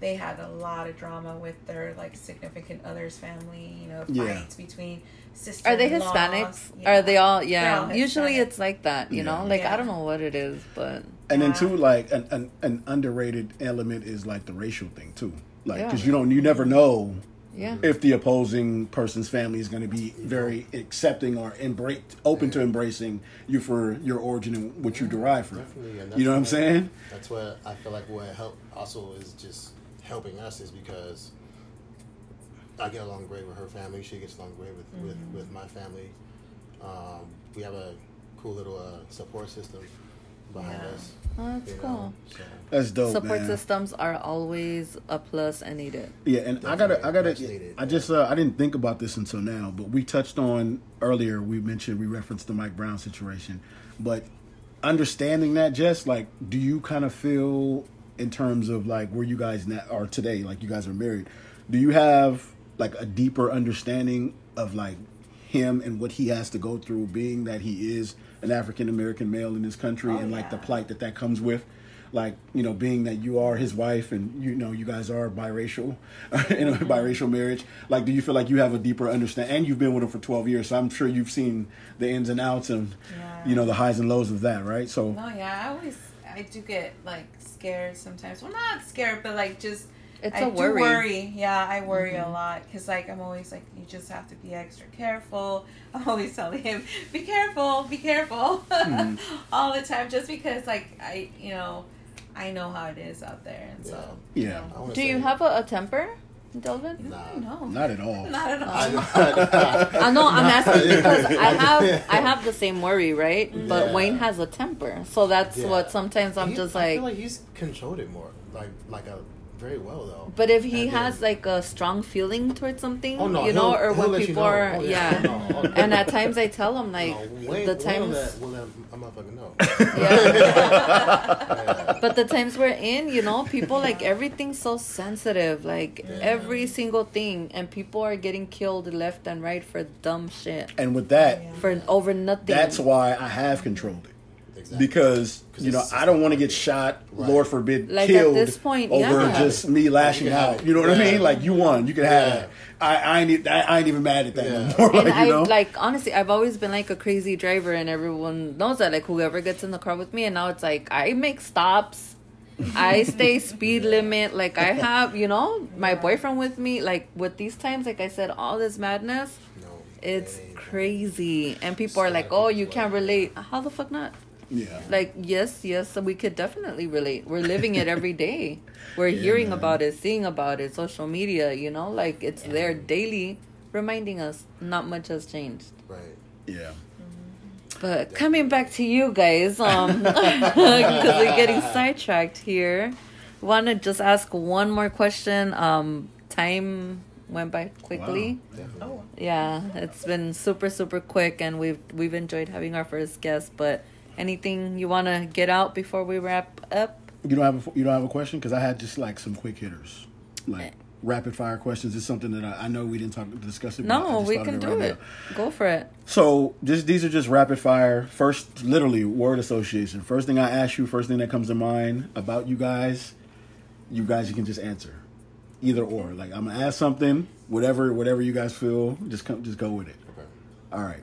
they had a lot of drama with their like significant others family. You know, Yeah. fights between sisters. Are they Hispanics? Are they all? Yeah. all Usually it's like that, you know. Like Yeah. I don't know what it is, but And then too, like an, an an underrated element is like the racial thing too. Like Yeah. because you don't, you never know yeah. if the opposing person's family is going to be very accepting or embrace open to embracing you for your origin and what you derive from. Definitely, You know what I'm saying? That's what I feel like what help also is just helping us is because I get along great with her family. She gets along great with with, with my family. Um, we have a cool little uh, support system behind Yeah. us. Oh, that's you cool. know, so. That's dope, Support man. systems are always a plus and needed. Yeah, and I gotta, I gotta, needed, I just, uh, I didn't think about this until now, but we touched on earlier. We mentioned, we referenced the Mike Brown situation, but understanding that, just like, do you kind of feel in terms of like where you guys na- are today, like you guys are married, do you have like a deeper understanding of like him and what he has to go through, being that he is an African American male in this country, Oh, and like the plight that that comes with? like you know being that you are his wife and you know you guys are biracial in a biracial marriage like do you feel like you have a deeper understanding and you've been with him for 12 years so i'm sure you've seen the ins and outs and Yeah. you know the highs and lows of that right so No, yeah, I always I do get like scared sometimes. Well, not scared, but like just It's I a do worry. worry. Yeah, I worry a mm-hmm. lot because like I'm always like you just have to be extra careful. I'm always telling him be careful, be careful mm-hmm. all the time, just because like I you know I know how it is out there, and so Yeah. you know. I wanna Do you have a, a temper, Delvin? Nah. no, not at all not at all. I, I know I'm asking because I have I have the same worry, right? But Wayne has a temper, so that's Yeah. what sometimes I'm He- just like. I like. feel like he's controlled it more, like like a very well though. But if he And then- has like a strong feeling towards something, Oh, no, you know, or he'll when let you people know. are, Oh, yeah. yeah. No, and at times I tell him like no, Wayne, the Wayne times, will let, will let a motherfucker know. yeah. Yeah. but the times we're in, you know, people like everything's so sensitive, like Yeah. every single thing, and people are getting killed left and right for dumb shit, and with that Yeah. for over nothing. that's why i have controlled it Exactly. because 'Cause you know I don't want to get shot, Right. Lord forbid, Like, at killed this point, over yeah. just me lashing You out. You know what I mean? Like you won, you can have Yeah. it. I, I ain't I, I ain't even mad at that Yeah. no more. and like, I you know? like honestly, I've always been like a crazy driver, and everyone knows that. Like whoever gets in the car with me, and now it's like I make stops. I stay speed limit. Like I have, you know, my boyfriend with me. Like with these times, like I said, all this madness, No, it's crazy. And people are like, "Oh, you can't relate." How the fuck not? Yeah. Like yes, yes, we could definitely relate. We're living it every day. We're hearing man. about it, seeing about it, social media. You know, like it's there daily, reminding us not much has changed. Right. yeah. But coming back to you guys, um, because we're getting sidetracked here. Want to just ask one more question? Um, time went by quickly. Wow. Oh, Yeah, it's been super super quick, and we've we've enjoyed having our first guest. But anything you want to get out before we wrap up? You don't have a, you don't have a question because I had just like some quick hitters, like eh. rapid fire questions. Is something that I, I know we didn't talk discuss it. No, we can of do right it. now. Go for it. So just these are just rapid fire. First, literally word association. First thing I ask you, first thing that comes to mind about you guys, you guys you can just answer, either or. Like I'm gonna ask something, whatever whatever you guys feel, just come just go with it. Okay. All right.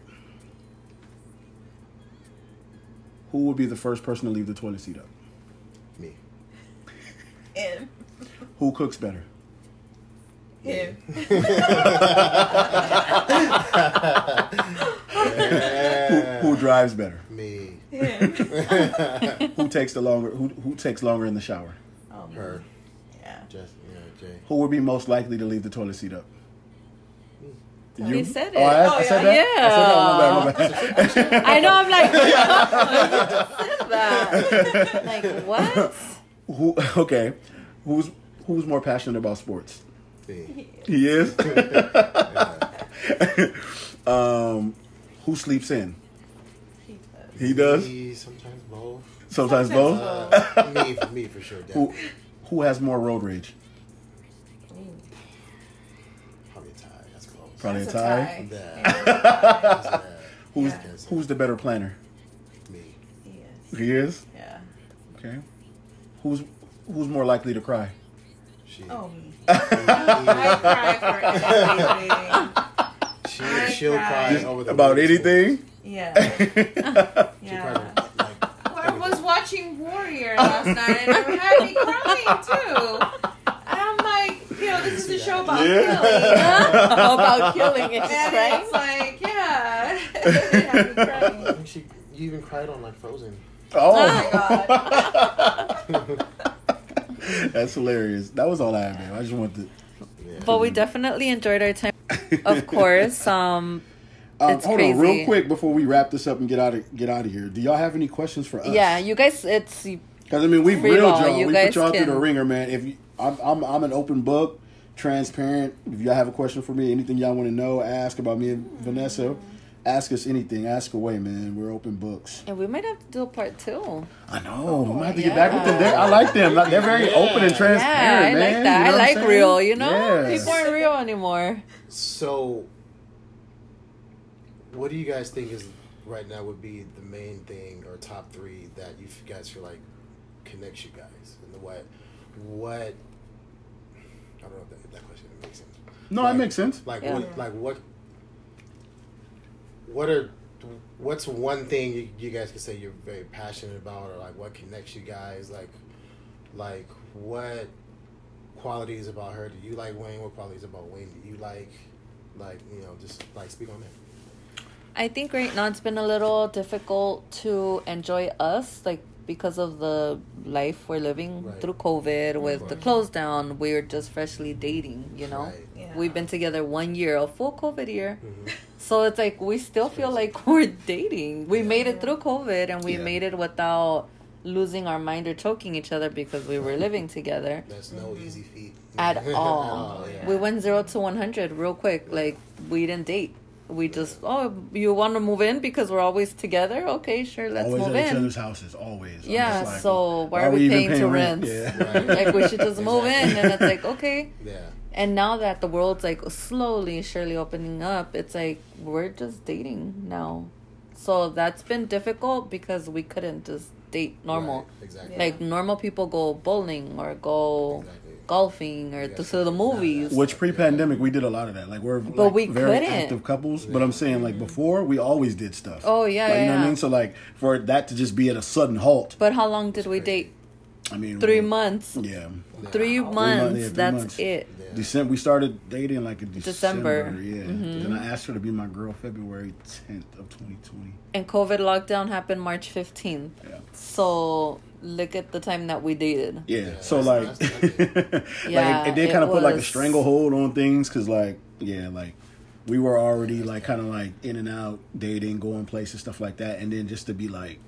Who would be the first person to leave the toilet seat up? Me. him. Who cooks better? Him. Who, who drives better? Me. Him. Who takes the longer? Who who takes longer in the shower? Oh, Her. Yeah. Just yeah, Jay. Who would be most likely to leave the toilet seat up? He said Oh, I, it. I Oh, said yeah. that. I said that. My bad, my bad. I know. I'm like, you just said that. Like what? Who? Okay. Who's who's more passionate about sports? Me. He is. um, who sleeps in? He does. Me, sometimes both. Sometimes Sometimes both. Uh, me, me for sure. Who who has more road rage? Probably That's a a tie. tie. Yeah. Yeah. Who's Yeah. who's the better planner? Me. Yes. He is. Yeah. Okay. Who's who's more likely to cry? She. Oh me. I cry for everything. She she'll cry. cry over the about weeds. anything. Yeah. Yeah. like, Well, I was watching Warrior last night and it had me crying too. And I'm like, you know, this is a show about Yeah. killing. about killing it, And right? it's like, yeah. it had me I think she. You even cried on like Frozen. Oh, Oh my god. that's hilarious. That was all I had, man. I just wanted Yeah. But we definitely enjoyed our time. Of course. Um, Um, It's hold on, real quick before we wrap this up and get out of get out of here. Do y'all have any questions for us? yeah, you guys, it's Because I mean, we've Free reeled y'all. you we put y'all through the ringer, man. If you, I'm, I'm, I'm an open book, transparent. If y'all have a question for me, anything y'all want to know, ask about me and Vanessa. Ask us anything. Ask away, man. We're open books. and we might have to do a part two. I know. we might have to yeah. get oh, back with them. They're, I like them. They're very open and Yeah, transparent, I man. like that. You know I what like saying? real. You know, Yes. people aren't real anymore. So, what do you guys think is right now would be the main thing or top three that you guys feel like connects you guys and the what what I don't know if that, that question makes sense. No, Like- it makes sense. Like Yeah. what like what what are what's one thing you, you guys can say you're very passionate about or like what connects you guys like like what qualities about her do you like Wayne what qualities about Wayne do you like like you know just like speak on that I think right now it's been a little difficult to enjoy us, like because of the life we're living Right. through COVID with the Right. close down. We're just freshly dating, you know. Right. Yeah. We've been together one year, a full COVID year. Mhm. So it's like we still feel like we're dating. We Yeah. made it through COVID and we Yeah. made it without losing our mind or choking each other because we were living together that's no easy feat at At all. yeah. We went zero to one hundred real quick. Like we didn't date. We just oh you want to move in because we're always together. Okay, sure, let's always move at each other's houses. Always. Yeah, like, so why are we even paying to rent? Yeah. Right. Like we should just move in, and it's like okay. yeah And now that the world's like slowly, surely opening up, it's like we're just dating now. So that's been difficult because we couldn't just date normal. Right, exactly. Like normal people go bowling or go Exactly. Golfing or Yes, to the movies. Which pre-pandemic we did a lot of that. Like we're But like, we very couldn't. active couples. But I'm saying like before we always did stuff. Oh, yeah, like, you know what. I mean. So like for that to just be at a sudden halt. But how long did we date? I mean Three we- months. Yeah. Three months, months. yeah, three that's months. it. Yeah. December. We started dating like in December. December. Yeah. Mhm. Then I asked her to be my girl February 10th of 2020. And COVID lockdown happened March 15th. Yeah. So look at the time that we dated. Yeah. Yeah, so like, like Yeah, it, it did kind of put like a stranglehold on things because like yeah like we were already like kind of like in and out dating, going places, stuff like that, and then just to be like,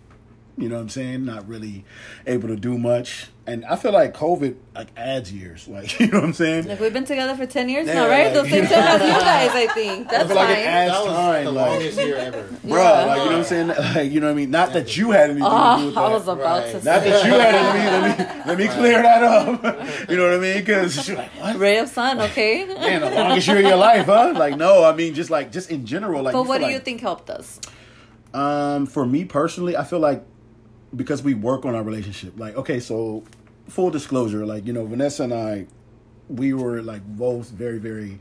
you know what I'm saying, not really able to do much. And I feel like COVID like adds years, like you know what I'm saying. Like we've been together for 10 years Yeah, now, right? like- the same time as you guys, I think. That's feel like it fine. adds- that was time, the like- longest year ever. Bro, like you know what I'm saying? Like you know what I mean? Not that you had anything to do Oh, with I was about Right. to Not say. that you had anything. Let me let me clear that up. you know what I mean? Because you're like, what? Ray of sun, okay? Man, the longest year of your life, huh? Like, no, I mean, just like, just in general, like. but what do feel you think helped us? Um, for me personally, I feel like because we work on our relationship. Like, okay, so full disclosure, like you know, Vanessa and I, we were like both very, very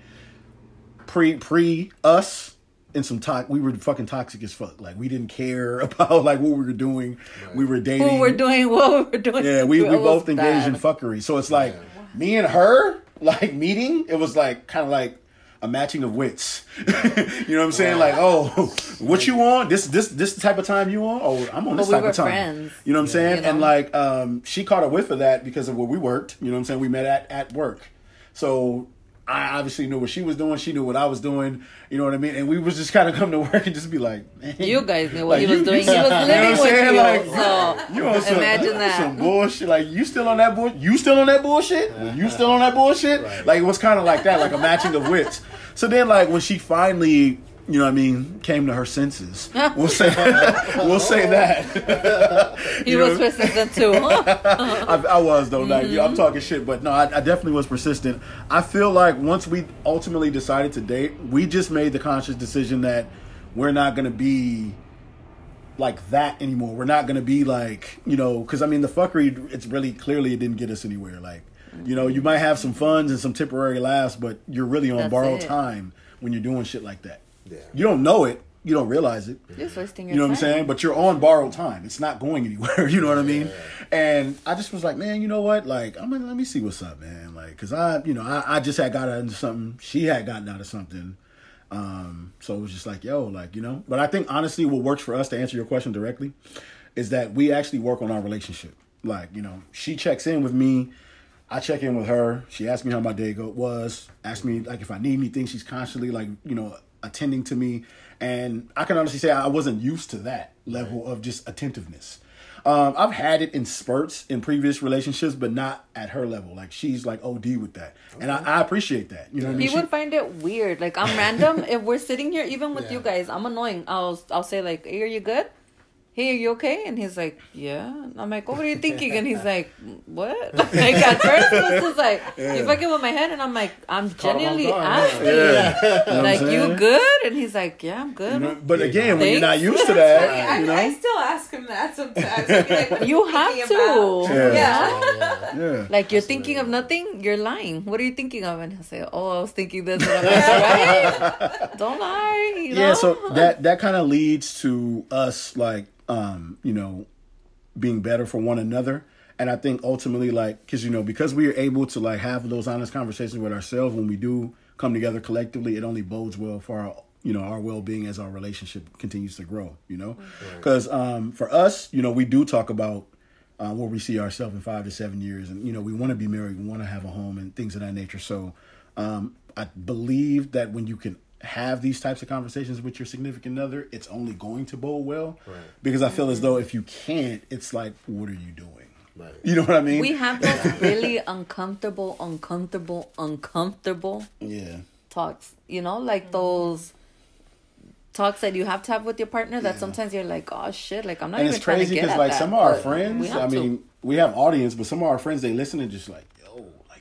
pre pre us. In some talk, we were fucking toxic as fuck. Like we didn't care about like what we were doing. We were dating. Who were doing what we were doing? Yeah, we, we It both engaged in fuckery. So it's like me and her, like meeting, it was like kind of like a matching of wits. you know what I'm saying? Like, oh, what you on? This this this the type of time you on? Oh, I'm on this But we type were of time. friends. You know what I'm saying? You know? And like, um, she caught a whiff of that because of where we worked. You know what I'm saying? We met at at work, so. I obviously knew what she was doing. She knew what I was doing. You know what I mean? And we was just kind of come to work and just be like, man, You guys knew what Like, he was you- doing. you- He was you know living what I'm with saying? you. Like, so You on some, imagine you on that. some bullshit. Like you still on that bullshit? You still on that bullshit? You still on that bullshit? Right. Like it was kind of like that, like a matching of wits. So then, like when she finally, you know, what I mean, came to her senses. We'll say, we'll say that. he You was know? persistent too. I, I was though. Like Mm-hmm. I'm talking shit, but no, I, I definitely was persistent. I feel like once we ultimately decided to date, we just made the conscious decision that we're not gonna be like that anymore. We're not gonna be like you know, because I mean the fuckery. It's really clearly it didn't get us anywhere. Like you know, you might have some funds and some temporary laughs, but you're really on That's borrowed it. time when you're doing shit like that. Yeah. You don't know it. You don't realize it. Just wasting your You know what I'm time. saying? But you're on borrowed time. It's not going anywhere. You know what I mean? And I just was like, man, you know what? Like, I'm gonna let me see what's up, man. Like, cause I, you know, I, I just had got into something. She had gotten out of something. Um, so it was just like, yo, like, you know. But I think honestly, what works for us to answer your question directly is that we actually work on our relationship. Like, you know, she checks in with me. I check in with her. She asks me how my day go was. Asks me like if I need anything. She's constantly like you know attending to me, and I can honestly say I wasn't used to that level of just attentiveness. Um, I've had it in spurts in previous relationships, but not at her level. Like she's like OD with that, and I, I appreciate that. You know what I mean? He She- would find it weird. Like I'm random. if we're sitting here, even with Yeah. you guys, I'm annoying. I'll I'll say like, "Hey, are you good? Hey, are you okay?" And he's like, "Yeah." And I'm like, "Oh, "What are you thinking?" And he's like, "What?" like at first, it was just like you fucking with my head, and I'm like, "I'm genuinely asking, yeah. You know like, you good?" And he's like, "Yeah, I'm good." You know, but Yeah. again, when you're not used to that, funny. I, you know, I still ask him that sometimes. Like, You have to. Yeah. Yeah. Yeah. yeah. Like you're thinking of nothing, you're lying. What are you thinking of? And he'll say, "Oh, I was thinking this." And I'm like, right? Don't lie. You yeah so that that kind of leads to us like um you know being better for one another. And i think ultimately like because you know because we are able to like have those honest conversations with ourselves when we do come together collectively it only bodes well for our you know our well-being as our relationship continues to grow you know? Because um for us you know we do talk about uh, where we see ourselves in five to seven years. And you know we want to be married we want to have a home and things of that nature. So um i believe that when you can have these types of conversations with your significant other it's only going to bode well Right. because i feel as though if you can't it's like what are you doing Right. you know what i mean we have those really uncomfortable, uncomfortable, uncomfortable yeah talks. You know, like those talks that you have to have with your partner. That Yeah. sometimes you're like, oh shit, like I'm not and even it's trying to crazy get because at like that. some of our friends we have i to. mean we have audience but some of our friends they listen and just like yo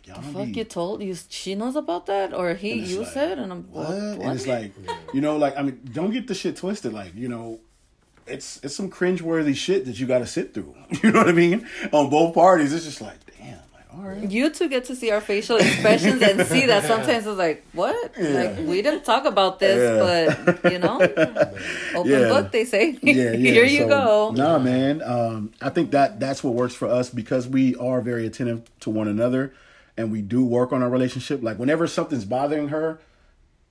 like y'all don't Fuck, be you told you she knows about that, or he you like, said, and I'm what? what? And it's like, you know, like I mean, don't get the shit twisted. Like, you know, it's it's some cringeworthy shit that you got to sit through. You know what I mean? On both parties, it's just like, damn, like all right. You two get to see our facial expressions and see that sometimes it's like, what? Like we didn't talk about this, but you know, open Yeah. book they say. yeah, yeah. Here you So, go. Nah, man. Um, I think that that's what works for us because we are very attentive to one another, and we do work on our relationship. Like whenever something's bothering her,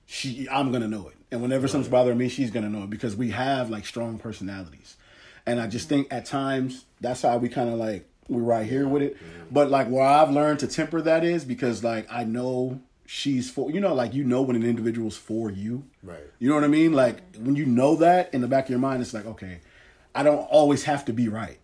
she I'm gonna know it, and whenever something's bothering me, she's gonna know it because we have like strong personalities, and I just think at times that's how we kind of like we're right here with it. But like where I've learned to temper that is because like I know she's for you know like you know when an individual's for you Right. you know what I mean? Like when you know that in the back of your mind, it's like, okay, I don't always have to be right.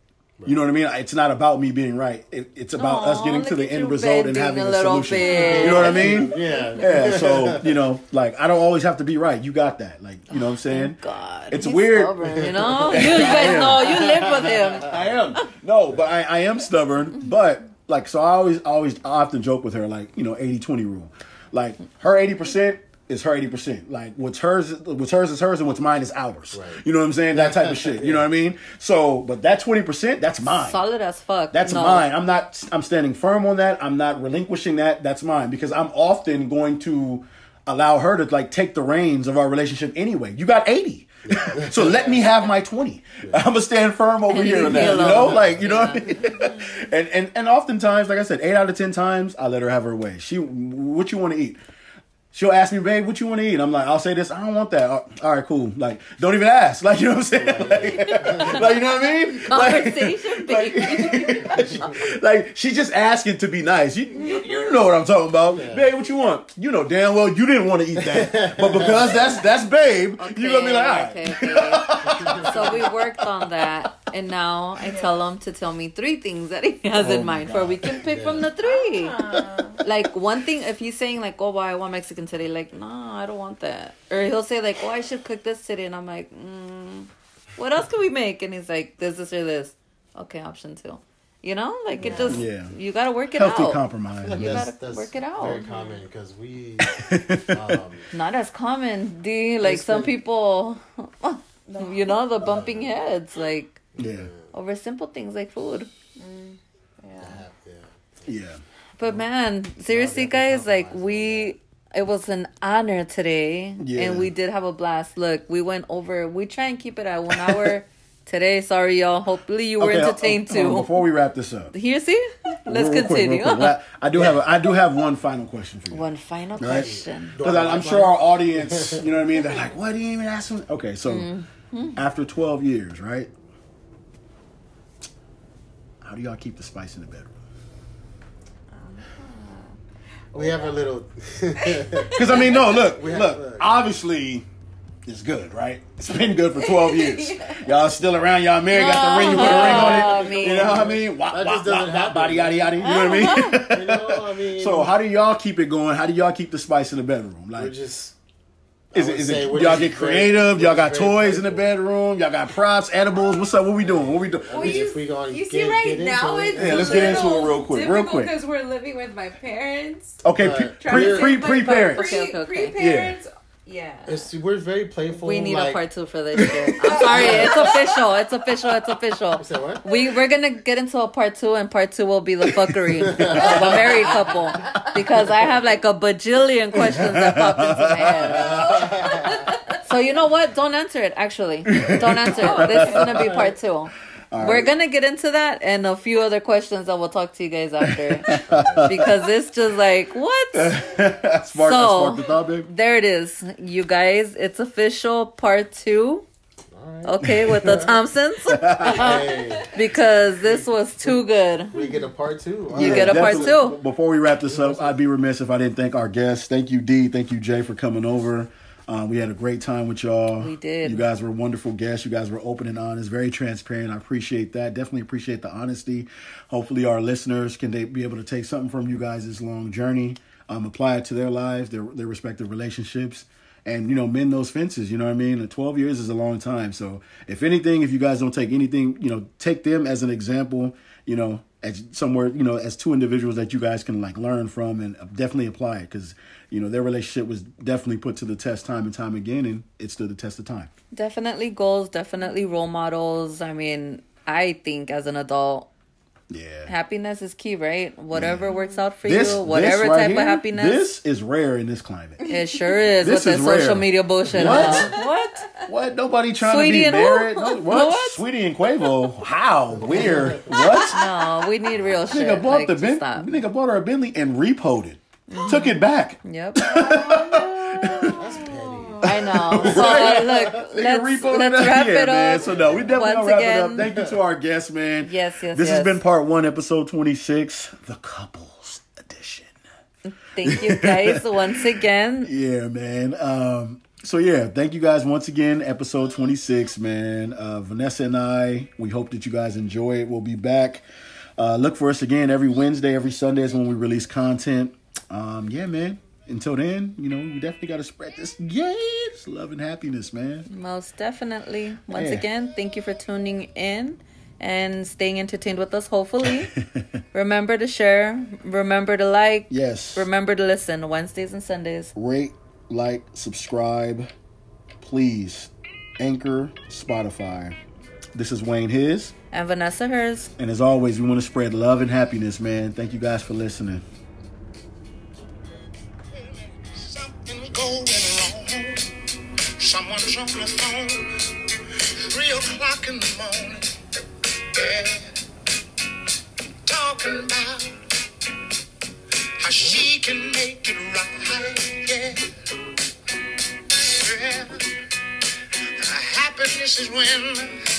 You know what I mean? It's not about me being right. It, it's about us getting to the end result and having a a, little solution. bit. You know what I mean? Yeah. Yeah. So you know, like I don't always have to be right. You got that. Like you know what I'm oh saying? God, It's he's weird. stubborn, you know, you, you guys know you live with him. I am. No, but I, I am stubborn. But like, so I always, always, I often joke with her, like, you know, 80 20 rule. Like, her 80% is her 80%. Like, what's hers, what's hers is hers, and what's mine is ours. Right. You know what I'm saying? That type of shit. You know what I mean? So, but that 20%, that's mine. Solid as fuck. That's No. mine. I'm not. I'm standing firm on that. I'm not relinquishing that. That's mine because I'm often going to allow her to like take the reins of our relationship anyway. You got 80. so let me have my 20. I'm gonna stand firm over And here leave on that. You know, like you know, what I mean? and and and oftentimes, like I said, eight out of ten times, I let her have her way. She, what you want to eat? She'll ask me, babe, what you want to eat? I'm like, I'll say this, I don't want that. All right, cool. Like, don't even ask. Like, you know what I'm saying? Like, like, you know what I mean? Like- Conversation, like, baby. like she's just asking to be nice. You, you, you know what I'm talking about, babe. What you want? You know damn well you didn't want to eat that, but because that's that's babe, you gonna be like, all right. okay, okay. so we worked on that, and now I tell him to tell me three things that he has Oh in my mind for we can pick from the three. Like one thing, if he's saying like, "Oh, well, I want Mexican today," like, "No, I don't want that," or he'll say like, "Oh, I should cook this today," and I'm like, mm, "What else can we make?" And he's like, "This, this, or this." Okay, option two. You know, like it just Yeah. you gotta work it Healthy out. compromise. You man. gotta work it out. Very common because we, um, Not as common, D. Like some people, you know, the bumping heads, like Yeah, over simple things like food. have, yeah. yeah. But man, seriously, guys, like we, it was an honor today, Yeah. and we did have a blast. Look, we went over. We try and keep it at one hour today. Sorry, y'all. Hopefully, you were Okay, entertained hold on, too. Before we wrap this up, Here, see, let's real- real quick, real continue. quick. I, I do have a, I do have one final question for you. One final Right. question. Because I'm sure our audience, you know what I mean? They're like, what do you even ask him? Okay, so Mm-hmm. after 12 years, right? How do y'all keep the spice in the bedroom? Um, we have a little. Because, I mean, no, look, We look, to- obviously, it's good, right? It's been good for 12 years. Y'all still around, y'all married, got the ring, you put a ring on Oh, it. man. You know what I mean? Wop, That wop, just doesn't wop, wop, happen. body, yada, yada. You know what I mean? you know, I mean, so, how do y'all keep it going? How do y'all keep the spice in the bedroom? we're Like, just. Is I it, say it y'all get creative? we're Y'all got toys in the bedroom. Y'all got props, edibles. What's up? What we doing? What we doing? Well, If you, we gonna you get- see, right get into now it- it's Yeah, let's get into it real quick, real quick. because we're living with my parents. Okay, pre pre pre parents. Pre, Okay, okay, okay. Pre-parents. Yeah. It's, we're very playful. We need like, a part two for this shit. I'm sorry, it's official. It's official. It's official. You said what? We we're gonna get into a part two, and part two will be the fuckery of a married couple because I have like a bajillion questions that popped into my head. So you know what? Don't answer it. Actually, don't answer it. This is gonna be part two. We're gonna get into that and a few other questions that we'll talk to you guys after because it's just like what Spark, So- spark the thought, baby. there it is, you guys. It's official, part two. Alright. Okay, with the Thompsons Hey, because this was too good. we get a part two. You Alright. get a part two. Before we wrap this up, I'd be remiss if I didn't thank our guests. Thank you, D. Thank you, Jay, for coming over. Um, we had a great time with y'all. We did. You guys were wonderful guests. You guys were open and honest, very transparent. I appreciate that. Definitely appreciate the honesty. Hopefully, our listeners can they be able to take something from you guys this long journey, um, apply it to their lives, their their respective relationships, and you know, mend those fences. You know what I mean? And Twelve years is a long time. So, if anything, if you guys don't take anything, you know, take them as an example. You know, as somewhere you know as two individuals that you guys can like learn from and uh, definitely apply it because you know their relationship was definitely put to the test time and time again and it stood the test of time Definitely goals, definitely role models. I mean, I think as an adult, yeah happiness is key, right? Whatever works out for this, you, whatever this right type here, of happiness. this is rare in this climate it sure is This with is the social media bullshit. What? What? what nobody trying Sweetie to be who? married no, what? What? Saweetie and quavo how weird what No, we need real shit. nigga bought Like, the just ben- stop. nigga bought her a bentley and repoed it took it back Yep. I know. So Right. look, let's let's it. wrap yeah, it man. So no, we definitely Once wrap it up. Thank you to our guest, man. Yes, yes, This has been part one, episode twenty six, the couples edition. Thank you guys once again. Yeah, man. Um, so yeah, thank you guys once again. Episode twenty six, man. Uh, Vanessa and I, we hope that you guys enjoy it. We'll be back. Uh, look for us again every Wednesday, every Sunday is when we release content. Um, yeah, man. Until then, you know, we definitely got to spread this, this love and happiness, man. Most definitely. Once Yeah. again, thank you for tuning in and staying entertained with us, hopefully. remember to share, remember to like, Yes. remember to listen Wednesdays and Sundays. rate, like, subscribe, please. Anchor, Spotify. This is Wayne His, And Vanessa Hers. and as always, we want to spread love and happiness, man. Thank you guys for listening. Going wrong. Someone's on the phone. Three o'clock in the morning. Yeah. Talking about how she can make it right. Yeah. Yeah. Happiness is when